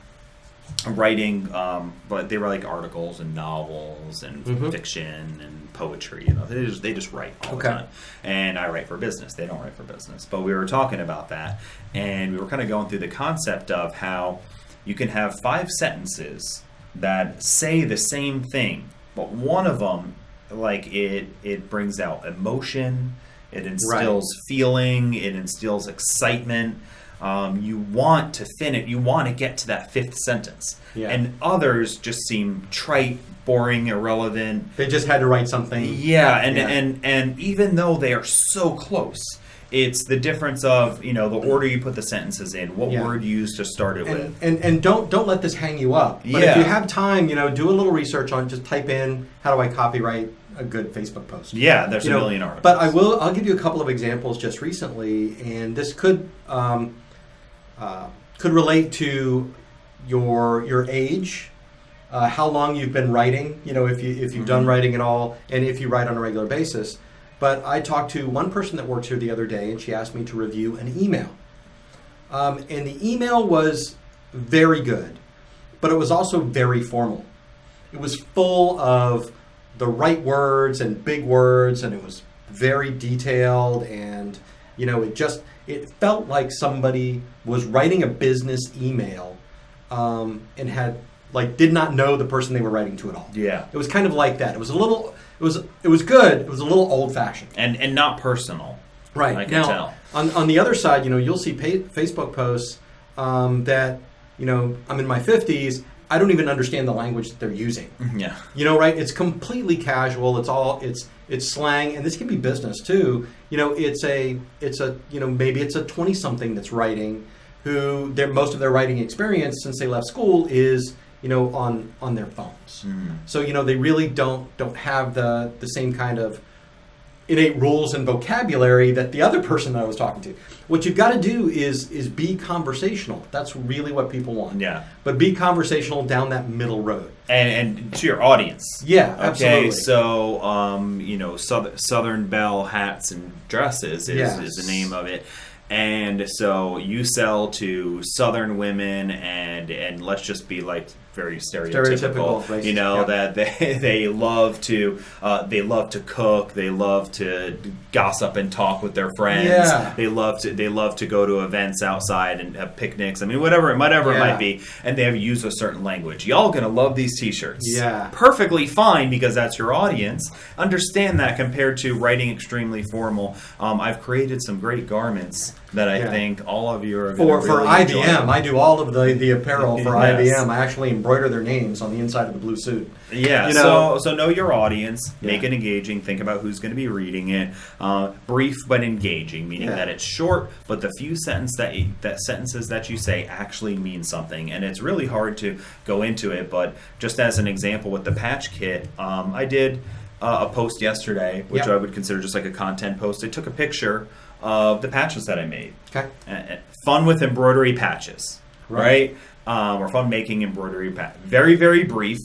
writing, um, but they were like articles and novels and Mhm. fiction and poetry. You know, they just they just write all Okay. the time. And I write for business. They don't write for business. But we were talking about that, and we were kind of going through the concept of how you can have five sentences that say the same thing, but one of them, like it, it brings out emotion. It instills feeling. It instills excitement. Um, you want to finish, you want to get to that fifth sentence. Yeah. And others just seem trite, boring, irrelevant. They just had to write something. Yeah, and Yeah. and and even though they are so close, it's the difference of you know the order you put the sentences in, what Yeah. word you use to start it and, with. and and don't don't let this hang you up. But Yeah. if you have time, you know, do a little research on. Just type in how do I copyright a good Facebook post. Yeah, there's You a know, million articles. But I will. I'll give you a couple of examples just recently, and this could um, uh, could relate to your your age, uh, how long you've been writing. You know, if you if you've done Mhm. writing at all, and if you write on a regular basis. But I talked to one person that works here the other day, and she asked me to review an email. Um, and the email was very good, but it was also very formal. It was full of the right words and big words, and it was very detailed. And you know, it just it felt like somebody was writing a business email um, and had like did not know the person they were writing to at all. yeah, It was kind of like that. It was a little. It was. It was good. It was a little old fashioned. and and not personal. Right. I can now, tell. On, on the other side, you know, you'll see pa- Facebook posts um, that, you know, I'm in my 50s. I don't even understand the language that they're using. Yeah, You know, right? It's completely casual. It's all it's it's slang, and this can be business too. You know, it's a it's a you know maybe it's a 20 something that's writing who their most of their writing experience since they left school is you know on on their phones. Mm. So you know they really don't don't have the the same kind of innate rules and vocabulary that the other person that I was talking to. What you've got to do is is be conversational. That's really what people want. yeah, But be conversational down that middle road. and and to your audience. Yeah, Okay, absolutely. so um, you know, Southern, Southern Belle hats and dresses is, Yes. is the name of it, and so you sell to Southern women, and and let's just be like very stereotypical. Stereotypical, you know racist, that they they love to uh, they love to cook, they love to gossip and talk with their friends. Yeah. They love to they love to go to events outside and have picnics. I mean, whatever whatever it Yeah. might be, and they have used a certain language. Y'all gonna love these T-shirts. Yeah. perfectly fine because that's your audience. Understand that compared to writing extremely formal. Um, I've created some great garments that I Yeah. think all of you are For, for really enjoy. IBM, I do all of the, the apparel for Yes. IBM. I actually embroider their names on the inside of the blue suit. Yeah, You know- so so know your audience, make it engaging. Think about who's going to be reading it. Uh, brief but engaging, meaning Yeah. that it's short, but the few sentence that you, that sentences that you say actually mean something. And it's really hard to go into it. But just as an example, with the patch kit, um, I did uh, a post yesterday, which Yep. I would consider just like a content post. I took a picture of the patches that I made. Okay. Fun with embroidery patches, Right. right? Um, or fun making embroidery patch. Very, very brief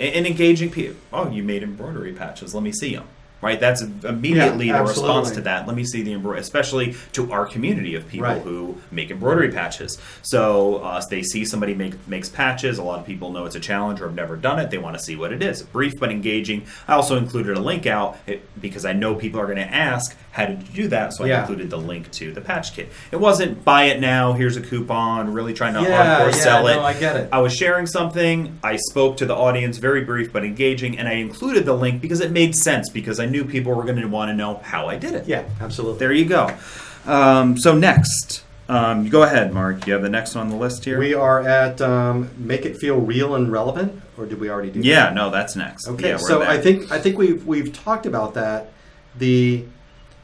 and, and engaging people. Oh, you made embroidery patches. Let me see them. Right. That's immediately Yeah, the response to that. Let me see the embroidery, especially to our community of people Right. who make embroidery patches. So uh, they see somebody make, makes patches. A lot of people know it's a challenge or have never done it. They want to see what it is. Brief but engaging. I also included a link out because I know people are going to ask, "How did you do that?" So I Yeah. included the link to the patch kit. It wasn't buy it now. Here's a coupon. Really trying to Yeah, hardcore yeah, sell it. no, I get it. I was sharing something. I spoke to the audience, very brief but engaging, and I included the link because it made sense because I knew people were going to want to know how I did it. Yeah, absolutely. There you go. Um, so next, um, go ahead, Mark. You have the next one on the list here. We are at um, make it feel real and relevant, or did we already do? yeah, that? no, that's next. Okay. Yeah, so there. I think I think we've we've talked about that. The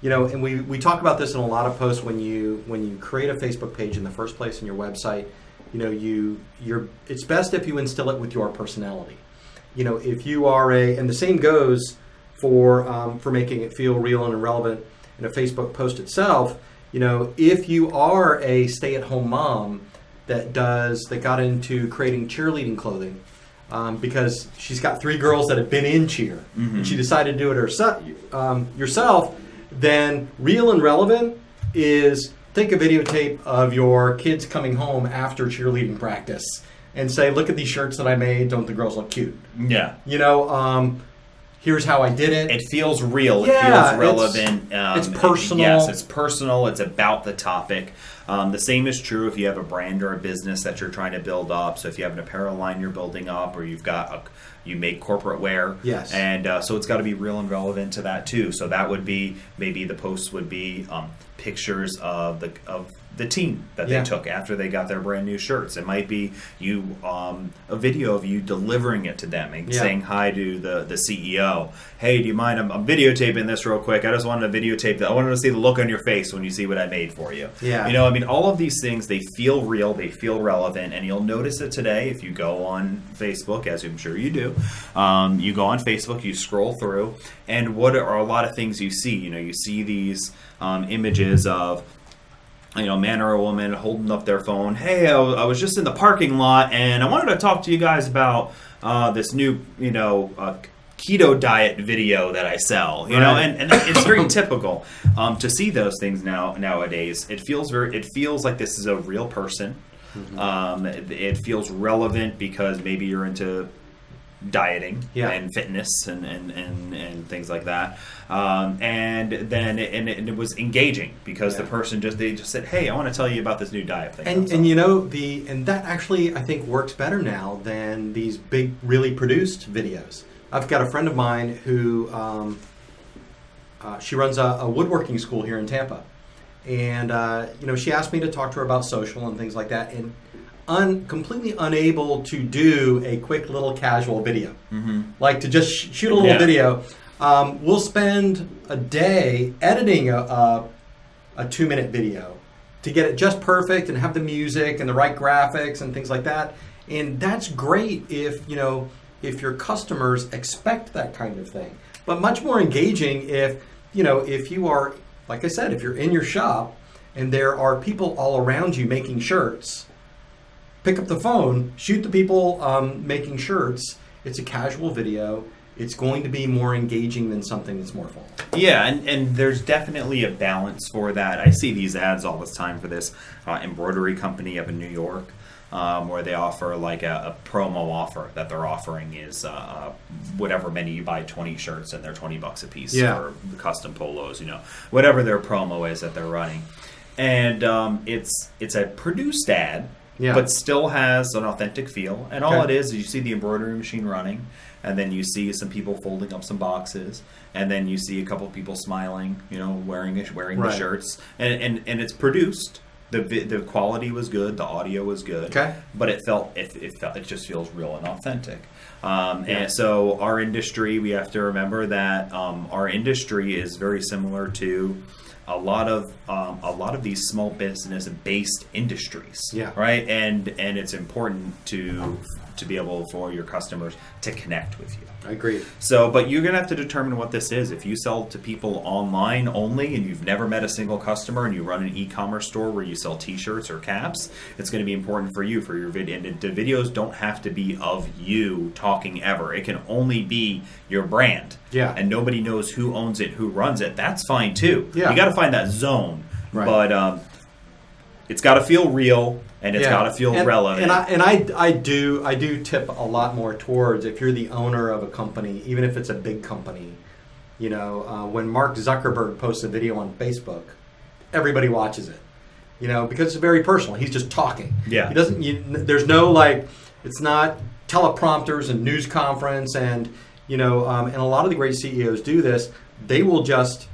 you know, and we we talk about this in a lot of posts when you when you create a Facebook page in the first place in your website. You know, you you're it's best if you instill it with your personality. You know, if you are a and the same goes for um, for making it feel real and relevant in a Facebook post itself. You know, if you are a stay-at-home mom that does that got into creating cheerleading clothing um, because she's got three girls that have been in cheer and she decided to do it herself, um, yourself, then real and relevant is take a videotape of your kids coming home after cheerleading practice and say, "Look at these shirts that I made. Don't the girls look cute?" yeah. You know, um, here's how I did it. It feels real. Yeah, it feels it's- relevant. um, it's personal. Yes, it's personal. It's about the topic. Um, the same is true if you have a brand or a business that you're trying to build up. So if you have an apparel line you're building up, or you've got a, you make corporate wear. Yes. And uh, so it's got to be real and relevant to that too. So that would be maybe the posts would be um, pictures of the of the team that Yeah. they took after they got their brand new shirts. It might be you um, a video of you delivering it to them and Yeah. saying hi to the the CEO. Hey, do you mind? I'm, I'm videotaping this real quick. I just wanted to videotape that. I wanted to see the look on your face when you see what I made for you. Yeah. You know, I mean, all of these things they feel real, they feel relevant, and you'll notice it today if you go on Facebook, as I'm sure you do. Um, you go on Facebook, you scroll through, and what are a lot of things you see? You know, you see these um, images of you know, man or a woman holding up their phone. Hey, I was, just in the parking lot, and I wanted to talk to you guys about uh, this new, you know, uh, keto diet video that I sell. You know, and, and it's very typical um, to see those things now nowadays. It feels very, it feels like this is a real person. Mm-hmm. Um, it, it feels relevant because maybe you're into dieting Yeah. and fitness and, and, and, and things like that. Um, and then it, and, it, and it was engaging because Yeah. the person just they just said, "Hey, I want to tell you about this new diet thing." And and you know the and that actually I think works better now than these big really produced videos. I've got a friend of mine who um, uh, she runs a, a woodworking school here in Tampa, and uh, you know she asked me to talk to her about social and things like that, and un, completely unable to do a quick little casual video, like to just sh- shoot a little Yeah. video. Um, we'll spend a day editing a, a, a two minute video to get it just perfect and have the music and the right graphics and things like that. And that's great if, you know, if your customers expect that kind of thing. But much more engaging if, you know, if you are, like I said, if you're in your shop and there are people all around you making shirts, pick up the phone, shoot the people um, making shirts. It's a casual video. It's going to be more engaging than something that's more formal. Yeah, and, and there's definitely a balance for that. I see these ads all the time for this uh, embroidery company up in New York. Um, where they offer like a, a promo offer that they're offering is uh, uh, whatever many you buy 20 shirts and they're 20 bucks a piece Yeah. for custom polos you know whatever their promo is that they're running and um, it's it's a produced ad Yeah. but still has an authentic feel and all Okay. it is is you see the embroidery machine running and then you see some people folding up some boxes and then you see a couple people smiling you know wearing a, wearing Right. the shirts and, and and it's produced the the quality was good the audio was good Okay. but it felt it, it felt it just feels real and authentic um, Yeah. and so our industry we have to remember that um, our industry is very similar to a lot of um, a lot of these small business based industries Yeah. right and and it's important to to be able for your customers to connect with you I agree. so, but you're gonna have to determine what this is. If you sell to people online only and you've never met a single customer and you run an e-commerce store where you sell T-shirts or caps, it's going to be important for you for your video. And the videos don't have to be of you talking ever. It can only be your brand. Yeah. And nobody knows who owns it, who runs it. That's fine too. Yeah. You got to find that zone. Right. But um, it's got to feel real and it's Yeah. got to feel and, relevant. And I and I I do I do tip a lot more towards if you're the owner of a company, even if it's a big company. You know, uh, when Mark Zuckerberg posts a video on Facebook, everybody watches it. You know, because it's very personal. He's just talking. Yeah. He doesn't. You, there's no like. It's not teleprompters and news conference and you know um, and a lot of the great CEOs do this. They will just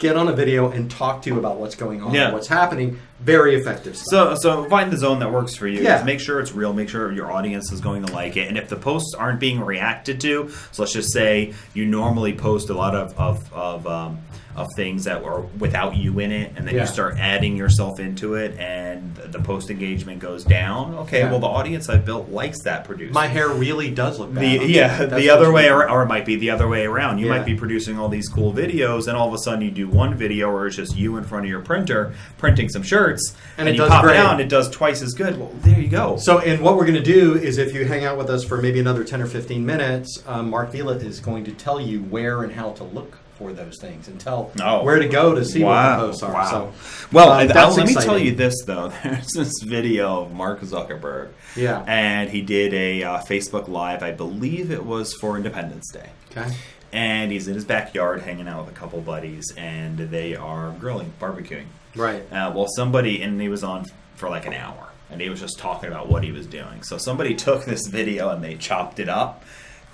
get on a video and talk to you about what's going on, Yeah. what's happening. Very effective stuff. So, so find the zone that works for you. Yeah. Just make sure it's real. Make sure your audience is going to like it. And if the posts aren't being reacted to, so let's just say you normally post a lot of of of, um, of things that were without you in it, and then Yeah. you start adding yourself into it, and the post engagement goes down. Okay, Yeah. well the audience I've built likes that producer. My hair really does look bad. The, yeah, That's the other way, mean. or it might be the other way around. You Yeah. might be producing all these cool videos, and all of a sudden you do one video where it's just you in front of your printer printing some shirts, And and, it you does pop great. it out, and it does twice as good. Well, there you go. So, and what we're going to do is if you hang out with us for maybe another 10 or 15 minutes, um, Mark Vila is going to tell you where and how to look for those things and tell Oh. where to go to see what the posts are. Wow. So, well, um, that's let me tell you this though. There's this video of Mark Zuckerberg. Yeah. And he did a uh, Facebook Live. I believe it was for Independence Day. Okay. And he's in his backyard hanging out with a couple buddies, and they are grilling, barbecuing. Right. Uh, well, somebody, and he was on for like an hour, and he was just talking about what he was doing. So somebody took this video and they chopped it up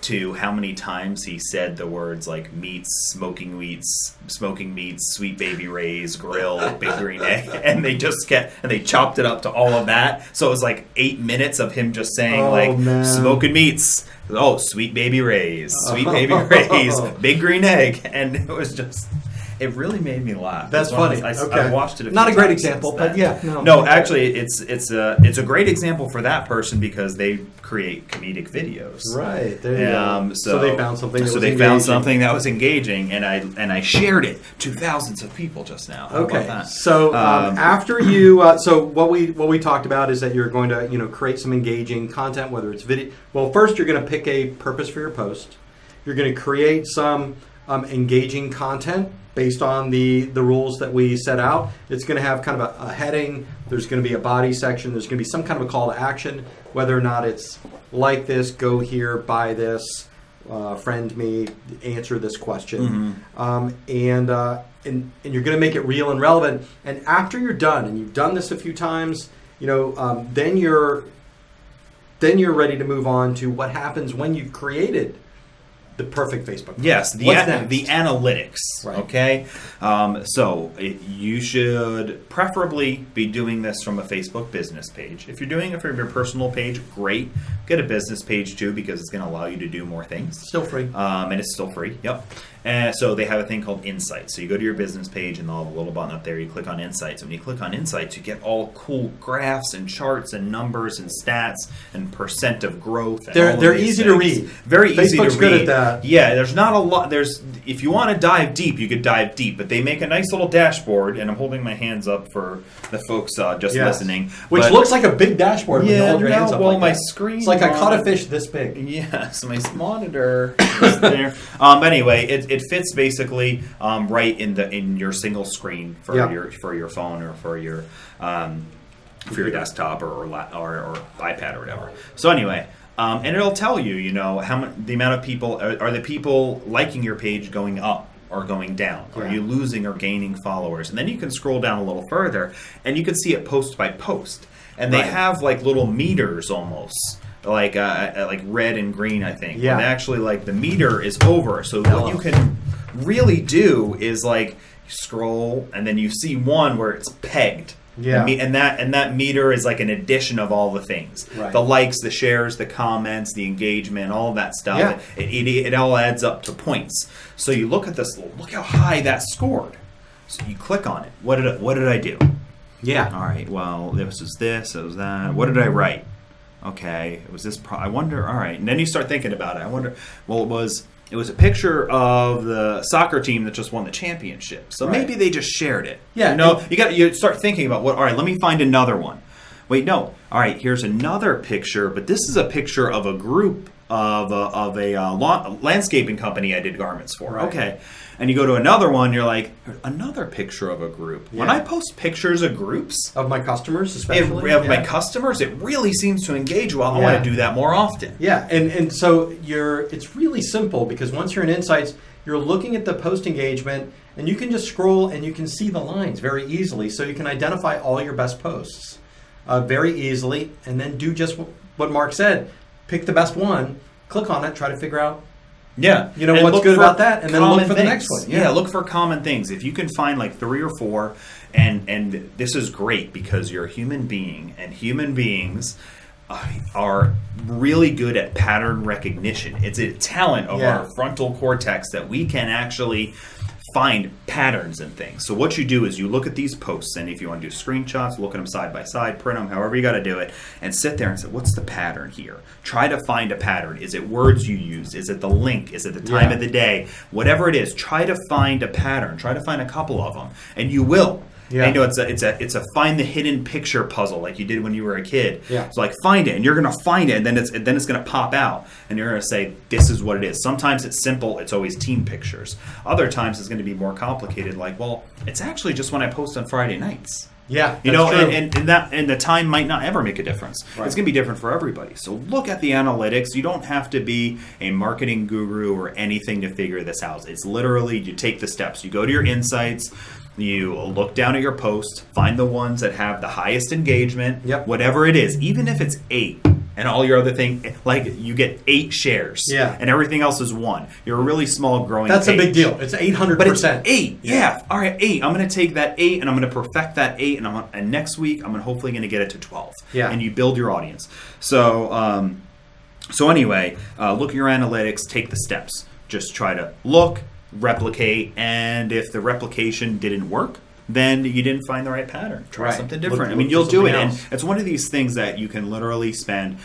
to how many times he said the words like meats, smoking meats, smoking meats, Sweet Baby Ray's, grill, big green egg, and they just kept and they chopped it up to all of that. So it was like eight minutes of him just saying Oh, like man. smoking meats. Oh, Sweet Baby Ray's, sweet baby rays, big green egg, and it was just. It really made me laugh. That's As long as funny. I, Okay. I watched it. A Not a great example, but yeah, no. No, actually, it's it's a it's a great example for that person because they create comedic videos. Right there. Um, go. so, they found something. That so was they engaging. found something that was engaging, and I and I shared it to thousands of people just now. How Okay, so um, Um, after you, uh, so what we what we talked about is that you're going to you know create some engaging content, whether it's video. Well, first you're going to pick a purpose for your post. You're going to create some um, engaging content based on the the rules that we set out. It's going to have kind of a, a heading. There's going to be a body section. There's going to be some kind of a call to action, whether or not it's like this, go here, buy this, uh, friend me, answer this question, um, and, uh, and and you're going to make it real and relevant. And after you're done, and you've done this a few times, you know, um, then you're then you're ready to move on to what happens when you've created the perfect Facebook. post. Yes, the the analytics. Right. Okay, um, so it, you should preferably be doing this from a Facebook business page. If you're doing it from your personal page, great. Get a business page too because it's going to allow you to do more things. still free. Um, and it's still free. Yep. And so they have a thing called Insights. So you go to your business page and they'll have a little button up there. You click on Insights. And When you click on Insights, you get all cool graphs and charts and numbers and stats and percent of growth. And They're- they're easy to read. Very easy Facebook's to good read. at that. Yeah, there's not a lot. There's if you want to dive deep, you could dive deep. But they make a nice little dashboard, and I'm holding my hands up for the folks uh, just Yes. listening. Which But- looks like a big dashboard when you Yeah, hold your no, hands up. well, like my that. screen It's like I caught a fish this big. Yes, my monitor is there. Um, but anyway, it, it fits basically um, right in the in your single screen for Yeah. your for your phone or for your um, for your desktop or or, or or iPad or whatever. So anyway. Um, and it'll tell you, you know, how much the amount of people are, are the people liking your page going up or going down? Are Yeah. you losing or gaining followers? And then you can scroll down a little further, and you can see it post by post. And they Right. have like little meters almost, like uh, uh, like red and green, I think. Yeah. And actually, like the meter is over. So what you can really do is like scroll, and then you see one where it's pegged. Yeah. And, me- and that and that meter is like an addition of all the things. Right. The likes, the shares, the comments, the engagement, all that stuff. Yeah. It, it, it all adds up to points. So you look at this. Look how high that scored. So you click on it. What did I, what did I do? Yeah. All right. Well, this was this. It was that. What did I write? Okay. It was this. Pro- I wonder. All right. And then you start thinking about it. I wonder. Well, it was. It was a picture of the soccer team that just won the championship. So Right. maybe they just shared it. Yeah, You know, you got you start thinking about what. All right. Let me find another one. Wait. No. All right. Here's another picture, but this is a picture of a group of a, of a uh, lawn, landscaping company I did garments for. Right. Okay. And you go to another one, you're like, another picture of a group. When I post pictures of groups, Of my customers, it, especially. of my customers, it really seems to engage well. I Yeah. want to do that more often. Yeah, and, and so you're it's really simple because once you're in Insights, you're looking at the post engagement and you can just scroll and you can see the lines very easily. So you can identify all your best posts uh, very easily and then do just what Mark said. Pick the best one, click on it, try to figure out Yeah, You know, And what's good about that, and then look for the next one. Yeah. Yeah. look for common things. If you can find like three or four, and and this is great because you're a human being, and human beings are really good at pattern recognition. It's a talent of Yeah. our frontal cortex that we can actually find patterns and things. So what you do is you look at these posts, and if you want to do screenshots, look at them side by side, print them, however you got to do it, and sit there and say, what's the pattern here? Try to find a pattern. Is it words you use? Is it the link? Is it the time Yeah. of the day? Whatever it is, try to find a pattern. Try to find a couple of them, and you will. Yeah. And, you know, it's a it's a it's a find the hidden picture puzzle like you did when you were a kid. Yeah. So like find it, and you're gonna find it, and then it's then it's gonna pop out, and you're gonna say this is what it is. Sometimes it's simple. It's always team pictures. Other times it's gonna be more complicated. Like well, it's actually just when I post on Friday nights. Yeah, You know, and, and, and that and the time might not ever make a difference. Right. It's going to be different for everybody. So look at the analytics. You don't have to be a marketing guru or anything to figure this out. It's literally you take the steps. You go to your insights. You look down at your post, find the ones that have the highest engagement, Yep. whatever it is, even if it's eight. and all your other thing, like you get eight shares, Yeah. and everything else is one. You're a really small growing. That's a big deal. It's eight hundred But it's percent. eight. Yeah. All right, eight. I'm going to take that eight and I'm going to perfect that eight, and I'm gonna, and next week I'm gonna hopefully going to get it to twelve. Yeah. And you build your audience. So um, so anyway, uh, look at your analytics. Take the steps. Just try to look, replicate, and if the replication didn't work. Then you didn't find the right pattern. Try Right. something Look- different. I mean, you'll do it, something and it's one of these things that you can literally spend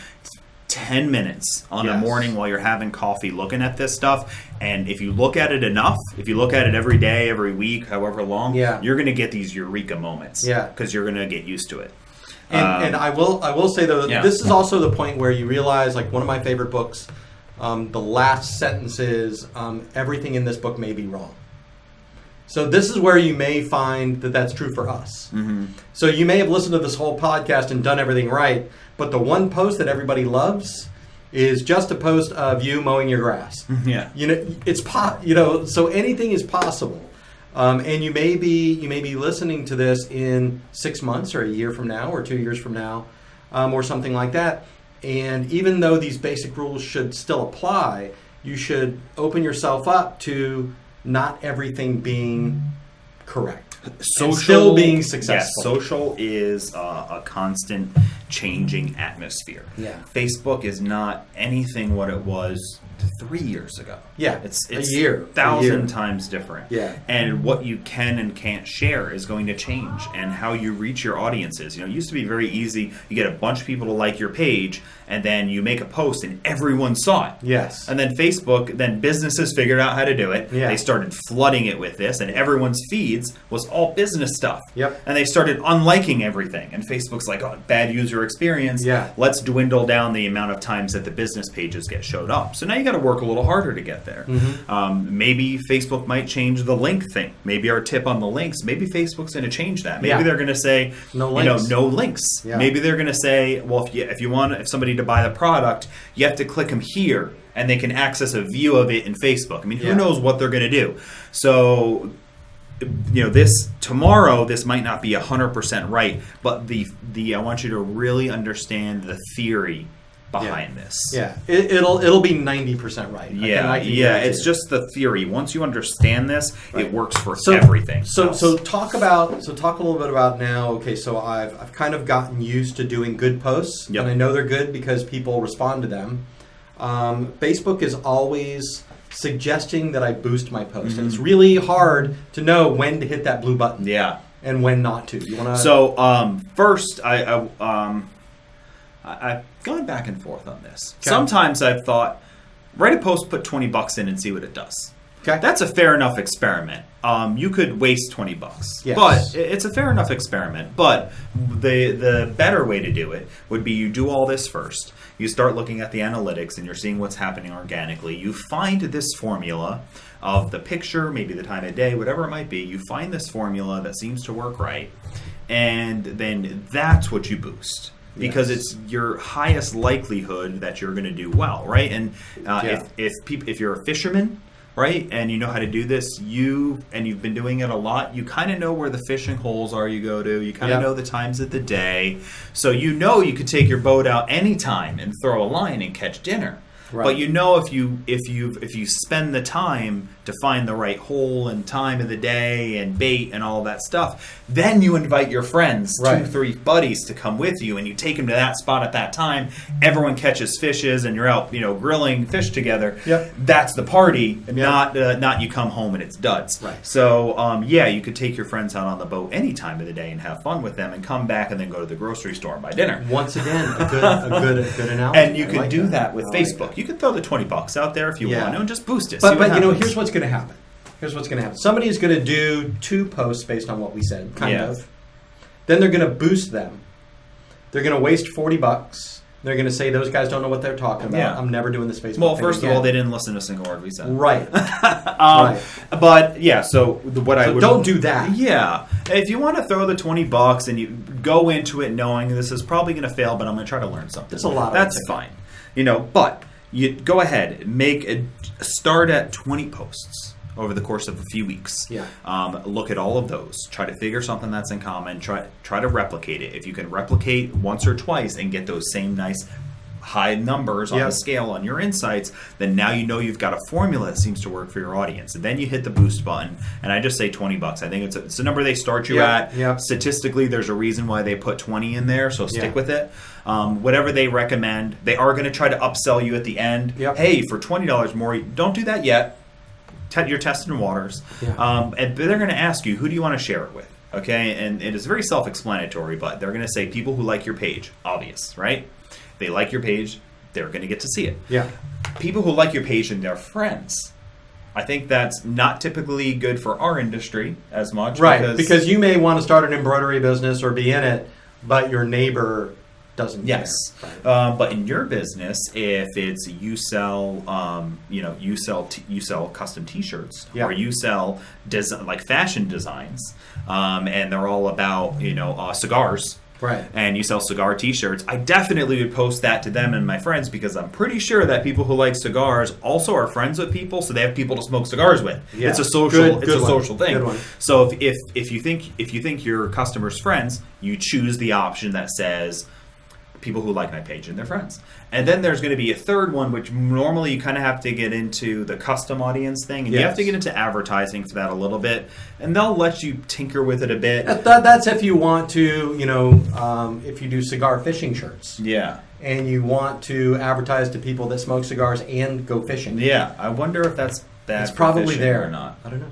10 minutes on a morning while you're having coffee looking at this stuff and if you look at it enough if you look at it every day every week however long Yeah. you're going to get these eureka moments Yeah. because you're going to get used to it And, Um, and I will I will say though yeah. this is also the point where you realize like one of my favorite books, um, the last sentence is um, everything in this book may be wrong. So this is where you may find that that's true for us. Mm-hmm. So you may have listened to this whole podcast and done everything right, but the one post that everybody loves is just a post of you mowing your grass. yeah You know, it's po- you know, so anything is possible. Um, and you may be you may be listening to this in six months or a year from now or two years from now, um, or something like that. And even though these basic rules should still apply, you should open yourself up to not everything being correct. And still being successful. Yes, social is uh, a constant changing atmosphere. Yeah. Facebook is not anything what it was three years ago. Yeah, it's it's a year, a thousand year. times different. Yeah. and what you can and can't share is going to change, and how you reach your audiences. You know, it used to be very easy. You get a bunch of people to like your page, and then you make a post, and everyone saw it. Yes. And then Facebook, then businesses figured out how to do it. Yeah. They started flooding it with this, and everyone's feeds was all business stuff. Yep. And they started unliking everything. And Facebook's like, oh, bad user experience. Yeah. Let's dwindle down the amount of times that the business pages get showed up. So now you got to work a little harder to get there. Mm-hmm. Um, maybe Facebook might change the link thing. Maybe our tip on the links. Maybe Facebook's going to change that. Maybe Yeah. they're going to say, No you know, links. no links. Yeah. Maybe they're going to say, well, if you if you want if somebody to buy the product, you have to click them here, and they can access a view of it in Facebook. I mean, who Yeah. knows what they're going to do? So, you know, this tomorrow, this might not be hundred percent right, but the the I want you to really understand the theory behind this. Yeah, it, it'll it'll be ninety percent right. I can- Yeah, I can yeah, it's it. just the theory. Once you understand this, Right. it works for so, everything. So else. so talk about so talk a little bit about now. Okay, so I've I've kind of gotten used to doing good posts, Yep. and I know they're good because people respond to them. Um, Facebook is always suggesting that I boost my post, and it's really hard to know when to hit that blue button yeah. and when not to. You want to? So um, first, I, I um, I, I've gone back and forth on this. Okay. Sometimes I've thought, write a post, put twenty bucks in, and see what it does. Okay. That's a fair enough experiment. Um, you could waste twenty bucks, Yes. but it's a fair enough experiment. But the the better way to do it would be you do all this first. You start looking at the analytics and you're seeing what's happening organically. You find this formula of the picture, maybe the time of day, whatever it might be. You find this formula that seems to work right, and then that's what you boost because Yes. it's your highest likelihood that you're going to do well, right? And uh, Yeah. if if peop if you're a fisherman, right, and you know how to do this, you and you've been doing it a lot, you kind of know where the fishing holes are. You go to, you kind of Yeah. know the times of the day, so you know you could take your boat out anytime and throw a line and catch dinner. Right. But you know if you if you if you spend the time to find the right hole and time of the day and bait and all that stuff, then you invite your friends, two, three buddies to come with you, and you take them to that spot at that time. Everyone catches fishes, and you're out, you know, grilling fish together. Yep. That's the party, Yep. not uh, not you come home and it's duds. Right. So um, yeah, you could take your friends out on the boat any time of the day and have fun with them, and come back and then go to the grocery store and buy dinner. once again a good a good a good analogy. And you I can like do that, with I like Facebook. that. You can throw the twenty bucks out there if you Yeah. want to, and just boost it. But but you know, here's what's going to happen. Here's what's going to happen. Somebody is going to do two posts based on what we said, kind Yeah. of. Then they're going to boost them. They're going to waste forty bucks. They're going to say those guys don't know what they're talking about. Yeah. I'm never doing this Facebook. Well, first of all, they didn't listen to a single word we said. right. Um, Right. But yeah, so what I would don't do that. Yeah, if you want to throw the twenty bucks and you go into it knowing this is probably going to fail, but I'm going to try to learn something. That's a lot of That's fine, you know. But you go ahead, make a start at twenty posts over the course of a few weeks. Yeah. Um, look at all of those. Try to figure something that's in common. Try try to replicate it. If you can replicate once or twice and get those same nice high numbers on Yep. the scale on your insights, then now you know you've got a formula that seems to work for your audience. And then you hit the boost button, and I just say twenty bucks. I think it's a, it's a number they start you Yep, at. yep. Statistically, there's a reason why they put twenty in there, so stick Yeah. with it. Um, whatever they recommend, they are going to try to upsell you at the end. Yep. Hey, for twenty dollars more, don't do that yet. Te- you're testing waters, Yeah. um, and they're going to ask you who do you want to share it with. Okay, and it is very self-explanatory, but they're going to say people who like your page. Obvious, right? They like your page, they're going to get to see it. Yeah. People who like your page and their friends. I think that's not typically good for our industry as much, Right. Because, you may want to start an embroidery business or be in it, but your neighbor doesn't. Yes. Right. um, but in your business, if it's you sell, um, you know, you sell t- you sell custom T-shirts, Yeah. or you sell des- like fashion designs, um, and they're all about you know uh, cigars, Right. and you sell cigar T-shirts, I definitely would post that to them and my friends because I'm pretty sure that people who like cigars also are friends with people, so they have people to smoke cigars with. Yeah. It's a social, Good- it's good a one. social thing. So if, if if you think if you think your customers friends, you choose the option that says people who like my page and their friends. And then there's going to be a third one, which normally you kind of have to get into the custom audience thing, and you have to get into advertising for that a little bit, and they'll let you tinker with it a bit. That, that- that's if you want to, you know, um, if you do cigar fishing shirts Yeah, and you want to advertise to people that smoke cigars and go fishing. yeah. I wonder if that's bad. It's probably there or not. I don't know.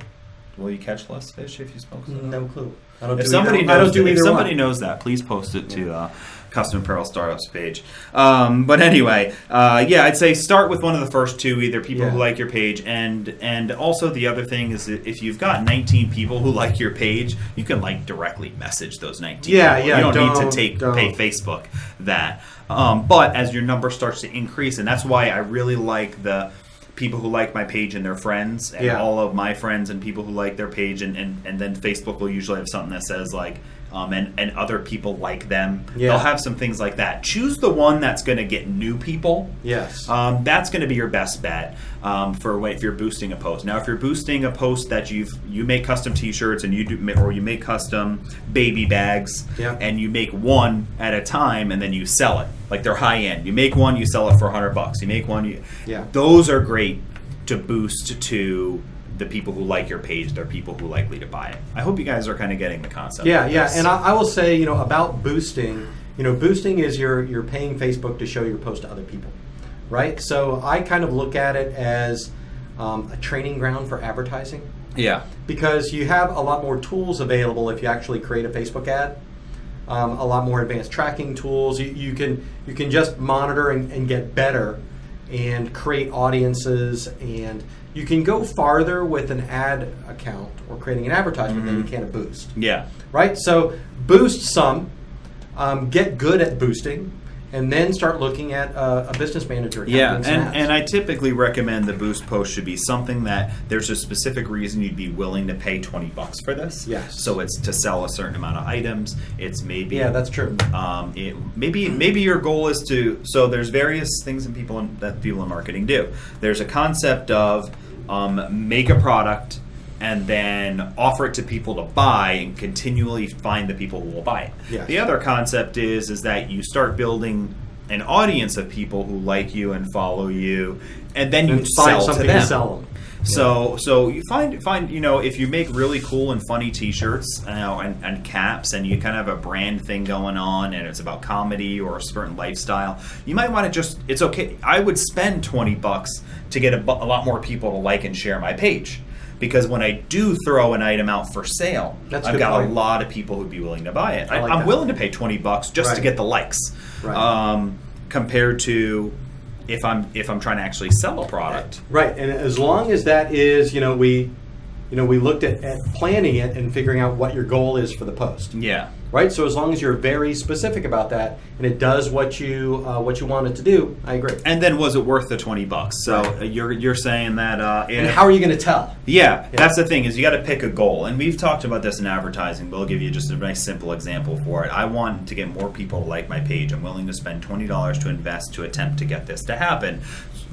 Will you catch less fish if you smoke? cigars? No clue. I don't If do somebody either, knows, I don't do if somebody one. knows that, please post it to uh, Custom Apparel Startups page. Um, but anyway, uh, yeah, I'd say start with one of the first two, either people Yeah. who like your page, and and also the other thing is that if you've got 19 people who like your page, you can like directly message those 19. Yeah, people. yeah, You don't, need don't- to take don't. pay Facebook that. Um, but as your number starts to increase, and that's why I really like the people who like my page and their friends and Yeah. all of my friends and people who like their page and, and, and then Facebook will usually have something that says like um, and, and other people like them. Yeah. They'll have some things like that. Choose the one that's going to get new people. Yes. Um, that's going to be your best bet um, for when, if you're boosting a post. Now, if you're boosting a post that you've you make custom T-shirts and you do or you make custom baby bags Yeah. and you make one at a time and then you sell it like they're high end. You make one, you sell it for 100 bucks. You make one, you Yeah. Those are great to boost to the people who like your page. They're people who likely to buy it. I hope you guys are kind of getting the concept. Yeah, yeah, and I, I will say, you know, about boosting. You know, boosting is you're you're paying Facebook to show your post to other people, right? So I kind of look at it as um, a training ground for advertising yeah. because you have a lot more tools available if you actually create a Facebook ad. Um, a lot more advanced tracking tools. You, you can you can just monitor and, and get better, and create audiences, and you can go farther with an ad account or creating an advertisement than you can a boost Yeah. right? So boost some, um, get good at boosting, and then start looking at uh, a business manager. Yeah, and, and I typically recommend the boost post should be something that there's a specific reason you'd be willing to pay twenty bucks for this. Yes. So it's to sell a certain amount of items. It's maybe yeah, that's true. um, it, maybe maybe your goal is to so there's various things in people in, that people in marketing do. There's a concept of um, make a product and then offer it to people to buy and continually find the people who will buy it. Yes. The other concept is is that you start building an audience of people who like you and follow you, and then you And find sell something to them. to sell them. So so you find find you know if you make really cool and funny T-shirts you know, and, and caps and you kind of have a brand thing going on and it's about comedy or a certain lifestyle, you might want to just it's okay. I would spend twenty bucks to get a, a lot more people to like and share my page. Because when I do throw an item out for sale, That's I've got point. a lot of people who'd be willing to buy it. I like I'm that. willing to pay twenty bucks just to get the likes, Right. um, compared to if I'm if I'm trying to actually sell a product. Right, and as long as that is, you know, we, you know, we looked at, at planning it and figuring out what your goal is for the post. Yeah. Right, so as long as you're very specific about that and it does what you uh, what you want it to do, I agree. And then was it worth the twenty bucks? So Right. uh, you're you're saying that uh, And how are you going to tell? yeah, that's the thing is you got to pick a goal, and we've talked about this in advertising. But I'll give you just a nice simple example for it. I want to get more people to like my page. I'm willing to spend twenty dollars to invest to attempt to get this to happen.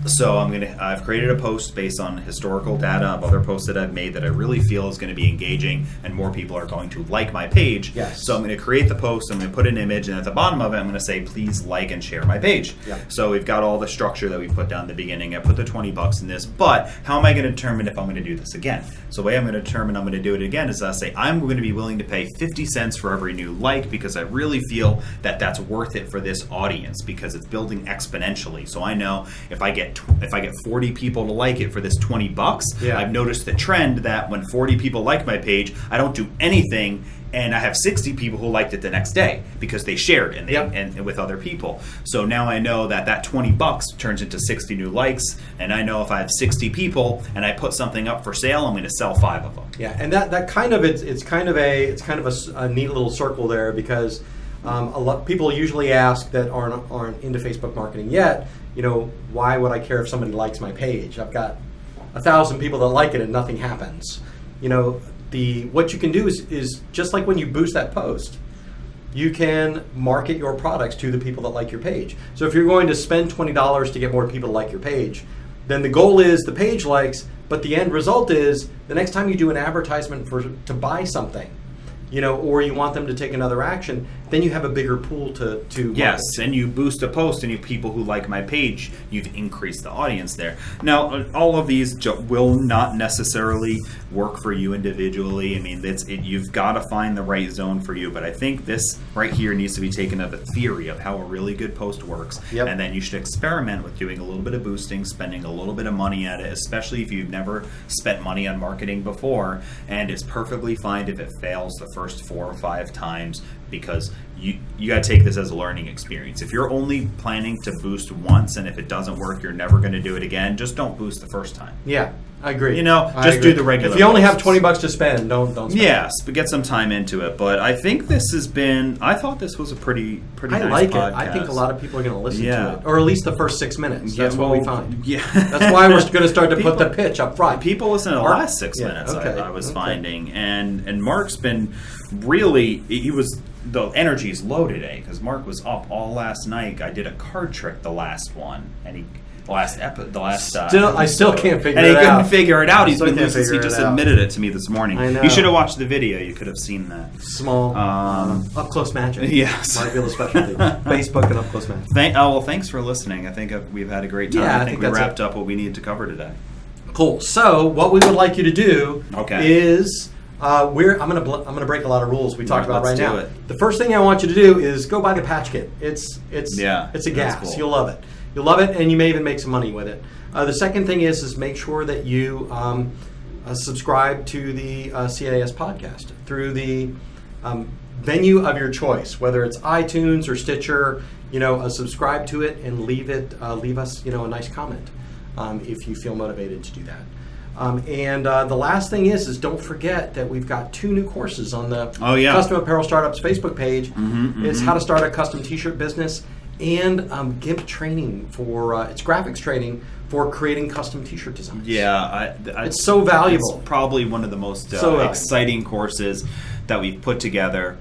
So I'm gonna. I've created a post based on historical data of other posts that I've made that I really feel is going to be engaging, and more people are going to like my page. Yes. So I'm going to create the post. I'm going to put an image, and at the bottom of it, I'm going to say, "Please like and share my page." Yeah. So we've got all the structure that we put down at the beginning. I put the 20 bucks in this, but how am I going to determine if I'm going to do this again? So the way I'm going to determine I'm going to do it again is I say I'm going to be willing to pay 50 cents for every new like because I really feel that that's worth it for this audience because it's building exponentially. So I know if I get tw- if I get 40 people to like it for this 20 bucks, Yeah. I've noticed the trend that when 40 people like my page, I don't do anything and I have 60 people who liked it the next day because they shared and they Yep. and, and with other people. So now I know that that 20 bucks turns into 60 new likes and I know if I have 60 people and I put something up for sale, I'm going to sell 5 of them. Yeah, and that, that kind of it's, it's kind of a it's kind of a a, neat little circle there because um, a lot people usually ask that aren't aren't into Facebook marketing yet. You know, why would I care if somebody likes my page? I've got a thousand people that like it and nothing happens. You know, the what you can do is is just like when you boost that post. You can market your products to the people that like your page. So if you're going to spend twenty dollars to get more people to like your page, then the goal is the page likes, but the end result is the next time you do an advertisement for to buy something, you know, or you want them to take another action, then you have a bigger pool to to Yes, and you boost a post, and you people who like my page, you've increased the audience there. Now, all of these jo- will not necessarily work for you individually. I mean, it's it, you've got to find the right zone for you. But I think this right here needs to be taken as a theory of how a really good post works, Yep. and then you should experiment with doing a little bit of boosting, spending a little bit of money at it, especially if you've never spent money on marketing before. And it's perfectly fine if it fails the first four or five times because you you got to take this as a learning experience. If you're only planning to boost once and if it doesn't work, you're never going to do it again. Just don't boost the first time. Yeah, I agree. You know, I just agree. do the regular If you only have twenty bucks to spend, don't don't. Spend. Yes, but get some time into it. But I think this has been. I thought this was a pretty pretty. I nice like podcast. it. I think a lot of people are going to listen Yeah. to it, or at least the first six minutes. Yeah, That's what we well, find. Yeah, That's why we're going to start to put the pitch up front. People listen to the last six yeah, minutes. okay, I, I was okay. finding, and and Mark's been really. He was the energy's low today because Mark was up all last night. I did a card trick the last one, and he the last epi- the last. Uh, Still- I still can't figure and it out. And he couldn't figure it out. He's been losing. He just out. admitted it to me this morning. I know. You should have watched the video. You could have seen that. Small, Um, uh, up close magic. yes. might be a specialty. Facebook and up close magic. Thank, oh well, thanks for listening. I think uh, we've had a great time. Yeah, I I think think we wrapped it. up what we needed to cover today. Cool. So, what we would like you to do Okay. is uh, we're I'm gonna bl- I'm gonna break a lot of rules we talked Right, about right now. it. The first thing I want you to do is go buy the patch kit. It's it's Yeah, it's a gas. cool. You'll love it. You'll love it, and you may even make some money with it. Uh, the second thing is is make sure that you um, uh, subscribe to the uh, CAS podcast through the um, venue of your choice, whether it's iTunes or Stitcher. You know, uh, subscribe to it and leave it. Uh, leave us, you know, a nice comment um, if you feel motivated to do that. Um, and uh, the last thing is, is don't forget that we've got two new courses on the Oh, yeah. Custom Apparel Startups Facebook page. Mhm, It's mhm. how to start a custom T-shirt business and um, GIMP training for uh, it's graphics training for creating custom T-shirt designs. Yeah, I, I, It's so valuable. It's probably one of the most uh, So exciting courses that we've put together,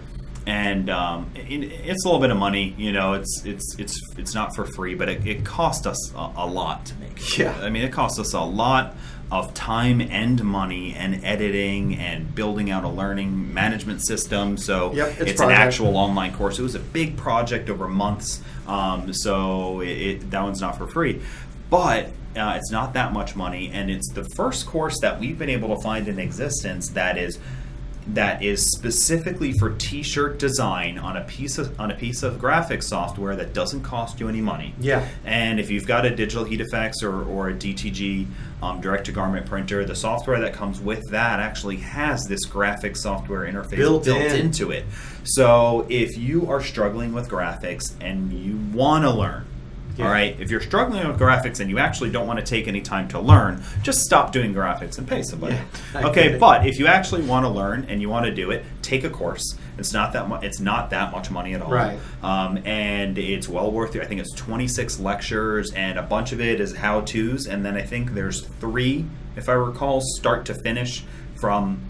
and um, it, it's a little bit of money. You know, it's it's it's it's not for free, but it, it cost us a, a lot to make. Yeah. I mean, it cost us a lot of time and money and editing and building out a learning management system. So Yep, it's it's, an actual online course. It was a big project over months, um, so it, it, that one's not for free. But uh, it's not that much money, and it's the first course that we've been able to find in existence that is that is specifically for t-shirt design on a piece of on a piece of graphic software that doesn't cost you any money. Yeah. And if you've got a Digital Heat FX or, or a DTG um, direct to garment printer, the software that comes with that actually has this graphic software interface Built in. into it. So if you are struggling with graphics and you want to learn, Yeah. all right, if you're struggling with graphics and you actually don't want to take any time to learn, just stop doing graphics and pay somebody. Yeah, okay, but if you actually want to learn and you want to do it, take a course. It's not that much. It's not that much money at all. Right. Um, and it's well worth it. I think it's 26 lectures, and a bunch of it is how tos. And then I think there's three, if I recall, start to finish from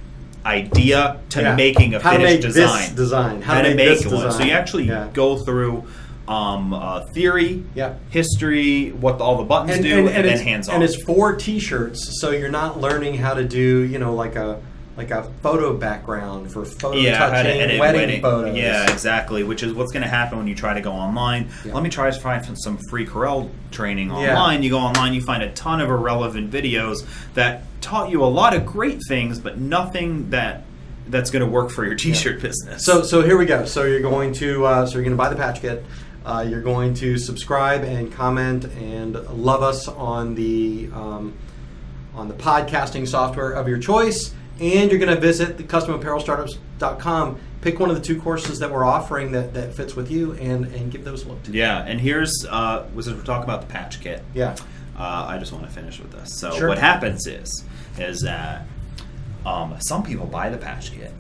idea to Yeah. making a How to finished design. design. How How to make make this one. So you actually Yeah. go through um, uh, theory, Yeah. history, what all the buttons do, and, then it's, hands on. and it's four T-shirts, so you're not learning how to do, you know, like a like a photo background for photo yeah, touching edit wedding, wedding- photos. Yeah, exactly. Which is what's going to happen when you try to go online. Yeah. Let me try to find some free Corel training Yeah. online. You go online, you find a ton of irrelevant videos that taught you a lot of great things, but nothing that that's going to work for your T-shirt business. So so here we go. So you're going to uh, so you're going to buy the patch kit. Uh, you're going to subscribe and comment and love us on the um, on the podcasting software of your choice. And you're going to visit the customapparelstartups.com. Pick one of the two courses that we're offering that, that fits with you, and and give those a look. yeah, and here's uh, was we're talking about the patch kit. Yeah. Uh, I just want to finish with this. So Sure. what happens is, is that um, some people buy the patch kit.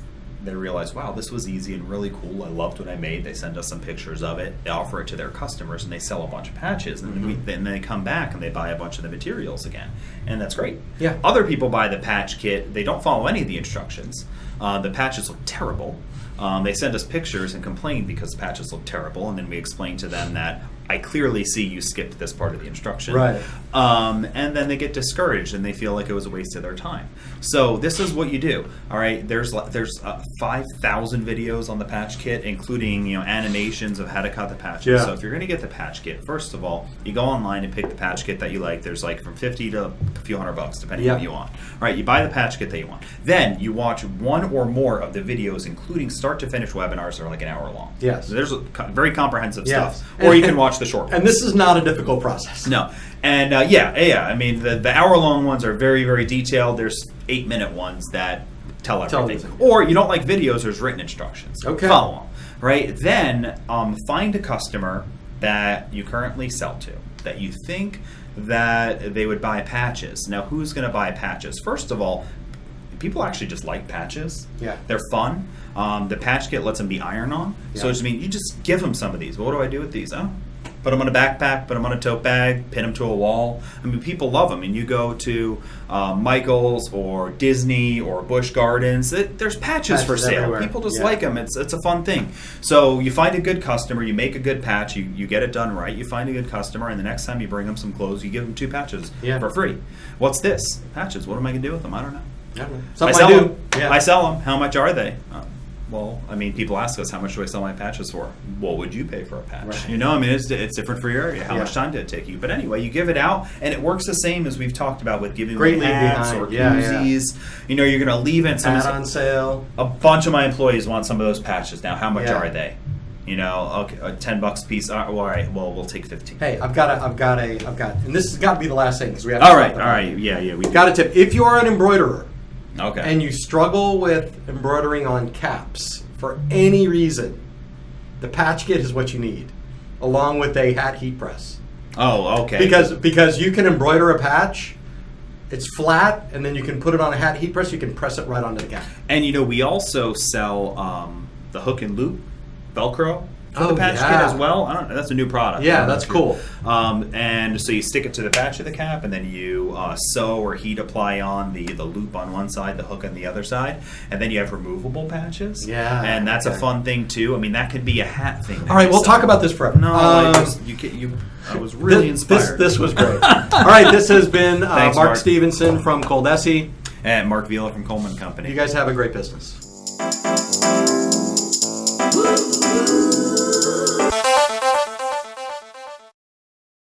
They realize, wow, this was easy and really cool. I loved what I made. They send us some pictures of it. They offer it to their customers, and they sell a bunch of patches. And then, we, then they come back and they buy a bunch of the materials again, and that's great. Yeah. Other people buy the patch kit. They don't follow any of the instructions. Uh, the patches look terrible. Um, they send us pictures and complain because the patches look terrible, and then we explain to them that I clearly see you skipped this part of the instruction. Right. Um, and then they get discouraged and they feel like it was a waste of their time. So this is what you do. All right. There's there's uh, five thousand videos on the patch kit, including you know animations of how to cut the patches. Yeah. So if you're going to get the patch kit, first of all, you go online and pick the patch kit that you like. There's like from fifty to a few hundred bucks, depending Yeah. on what you want. All right. You buy the patch kit that you want. Then you watch one or more of the videos, including start to finish webinars that are like an hour long. Yes. There's a very comprehensive Yes. stuff, or you can watch the short. And this is not a difficult process. No, and uh, yeah, yeah. I mean, the, the hour long ones are very, very detailed. There's eight minute ones that tell Tell everything. everything. Or you don't like videos. There's written instructions. Okay. follow them. Right then, um, find a customer that you currently sell to that you think that they would buy patches. Now, who's going to buy patches? First of all, people actually just like patches. Yeah. They're fun. Um, the patch kit lets them be iron on. So Yeah. it's, I mean, you just give them some of these. What do I do with these? Oh, put them on a backpack, put them on a tote bag, pin them to a wall. I mean, people love them. And you go to uh, Michael's or Disney or Busch Gardens, it, there's patches, for sale. everywhere. People just Yeah. like them. It's, it's a fun thing. So you find a good customer, you make a good patch, you, you get it done right, you find a good customer, and the next time you bring them some clothes, you give them two patches Yeah. for free. What's this? Patches. What am I going to do with them? I don't know. I don't know. I sell do. them. Yeah. I sell them. How much are they? Uh, well, I mean, people ask us, how much do I sell my patches for? What would you pay for a patch? Right. You know, I mean, it's, it's different for your area. How Yeah. much time did it take you? But anyway, you give it out, and it works the same as we've talked about with giving Great away leave hats or Yeah, yeah. You know, you're going to leave it. Ad on sale. a bunch of my employees want some of those patches now. How much are they? You know, okay, uh, ten bucks a piece. Uh, all right, well, we'll take fifteen. Hey, I've got a, I've got a, I've got, and this has got to be the last thing because we have. To all right, all right, yeah, yeah, we've Got a tip. If you are an embroiderer Okay, and you struggle with embroidering on caps for any reason, the patch kit is what you need, along with a hat heat press. oh, okay, Because because you can embroider a patch, it's flat, and then you can put it on a hat heat press. You can press it right onto the cap. And you know, we also sell um, the hook and loop Velcro for Oh, the patch yeah. kit as well. I don't know. That's a new product. Yeah, I don't know that's cool. Um, and so you stick it to the patch of the cap, and then you uh, sew or heat apply on the the loop on one side, the hook on the other side, and then you have removable patches. Yeah, and that's a fun thing too. I mean, that could be a hat thing. All right, we'll talk about this forever. No, Um, I just, you, you. I was really this, inspired. This, this was great. All right, this has been uh, Thanks, Mark, Mark. Stevenson from Coldesi. and Mark Vila from Coleman Company. You guys have a great business.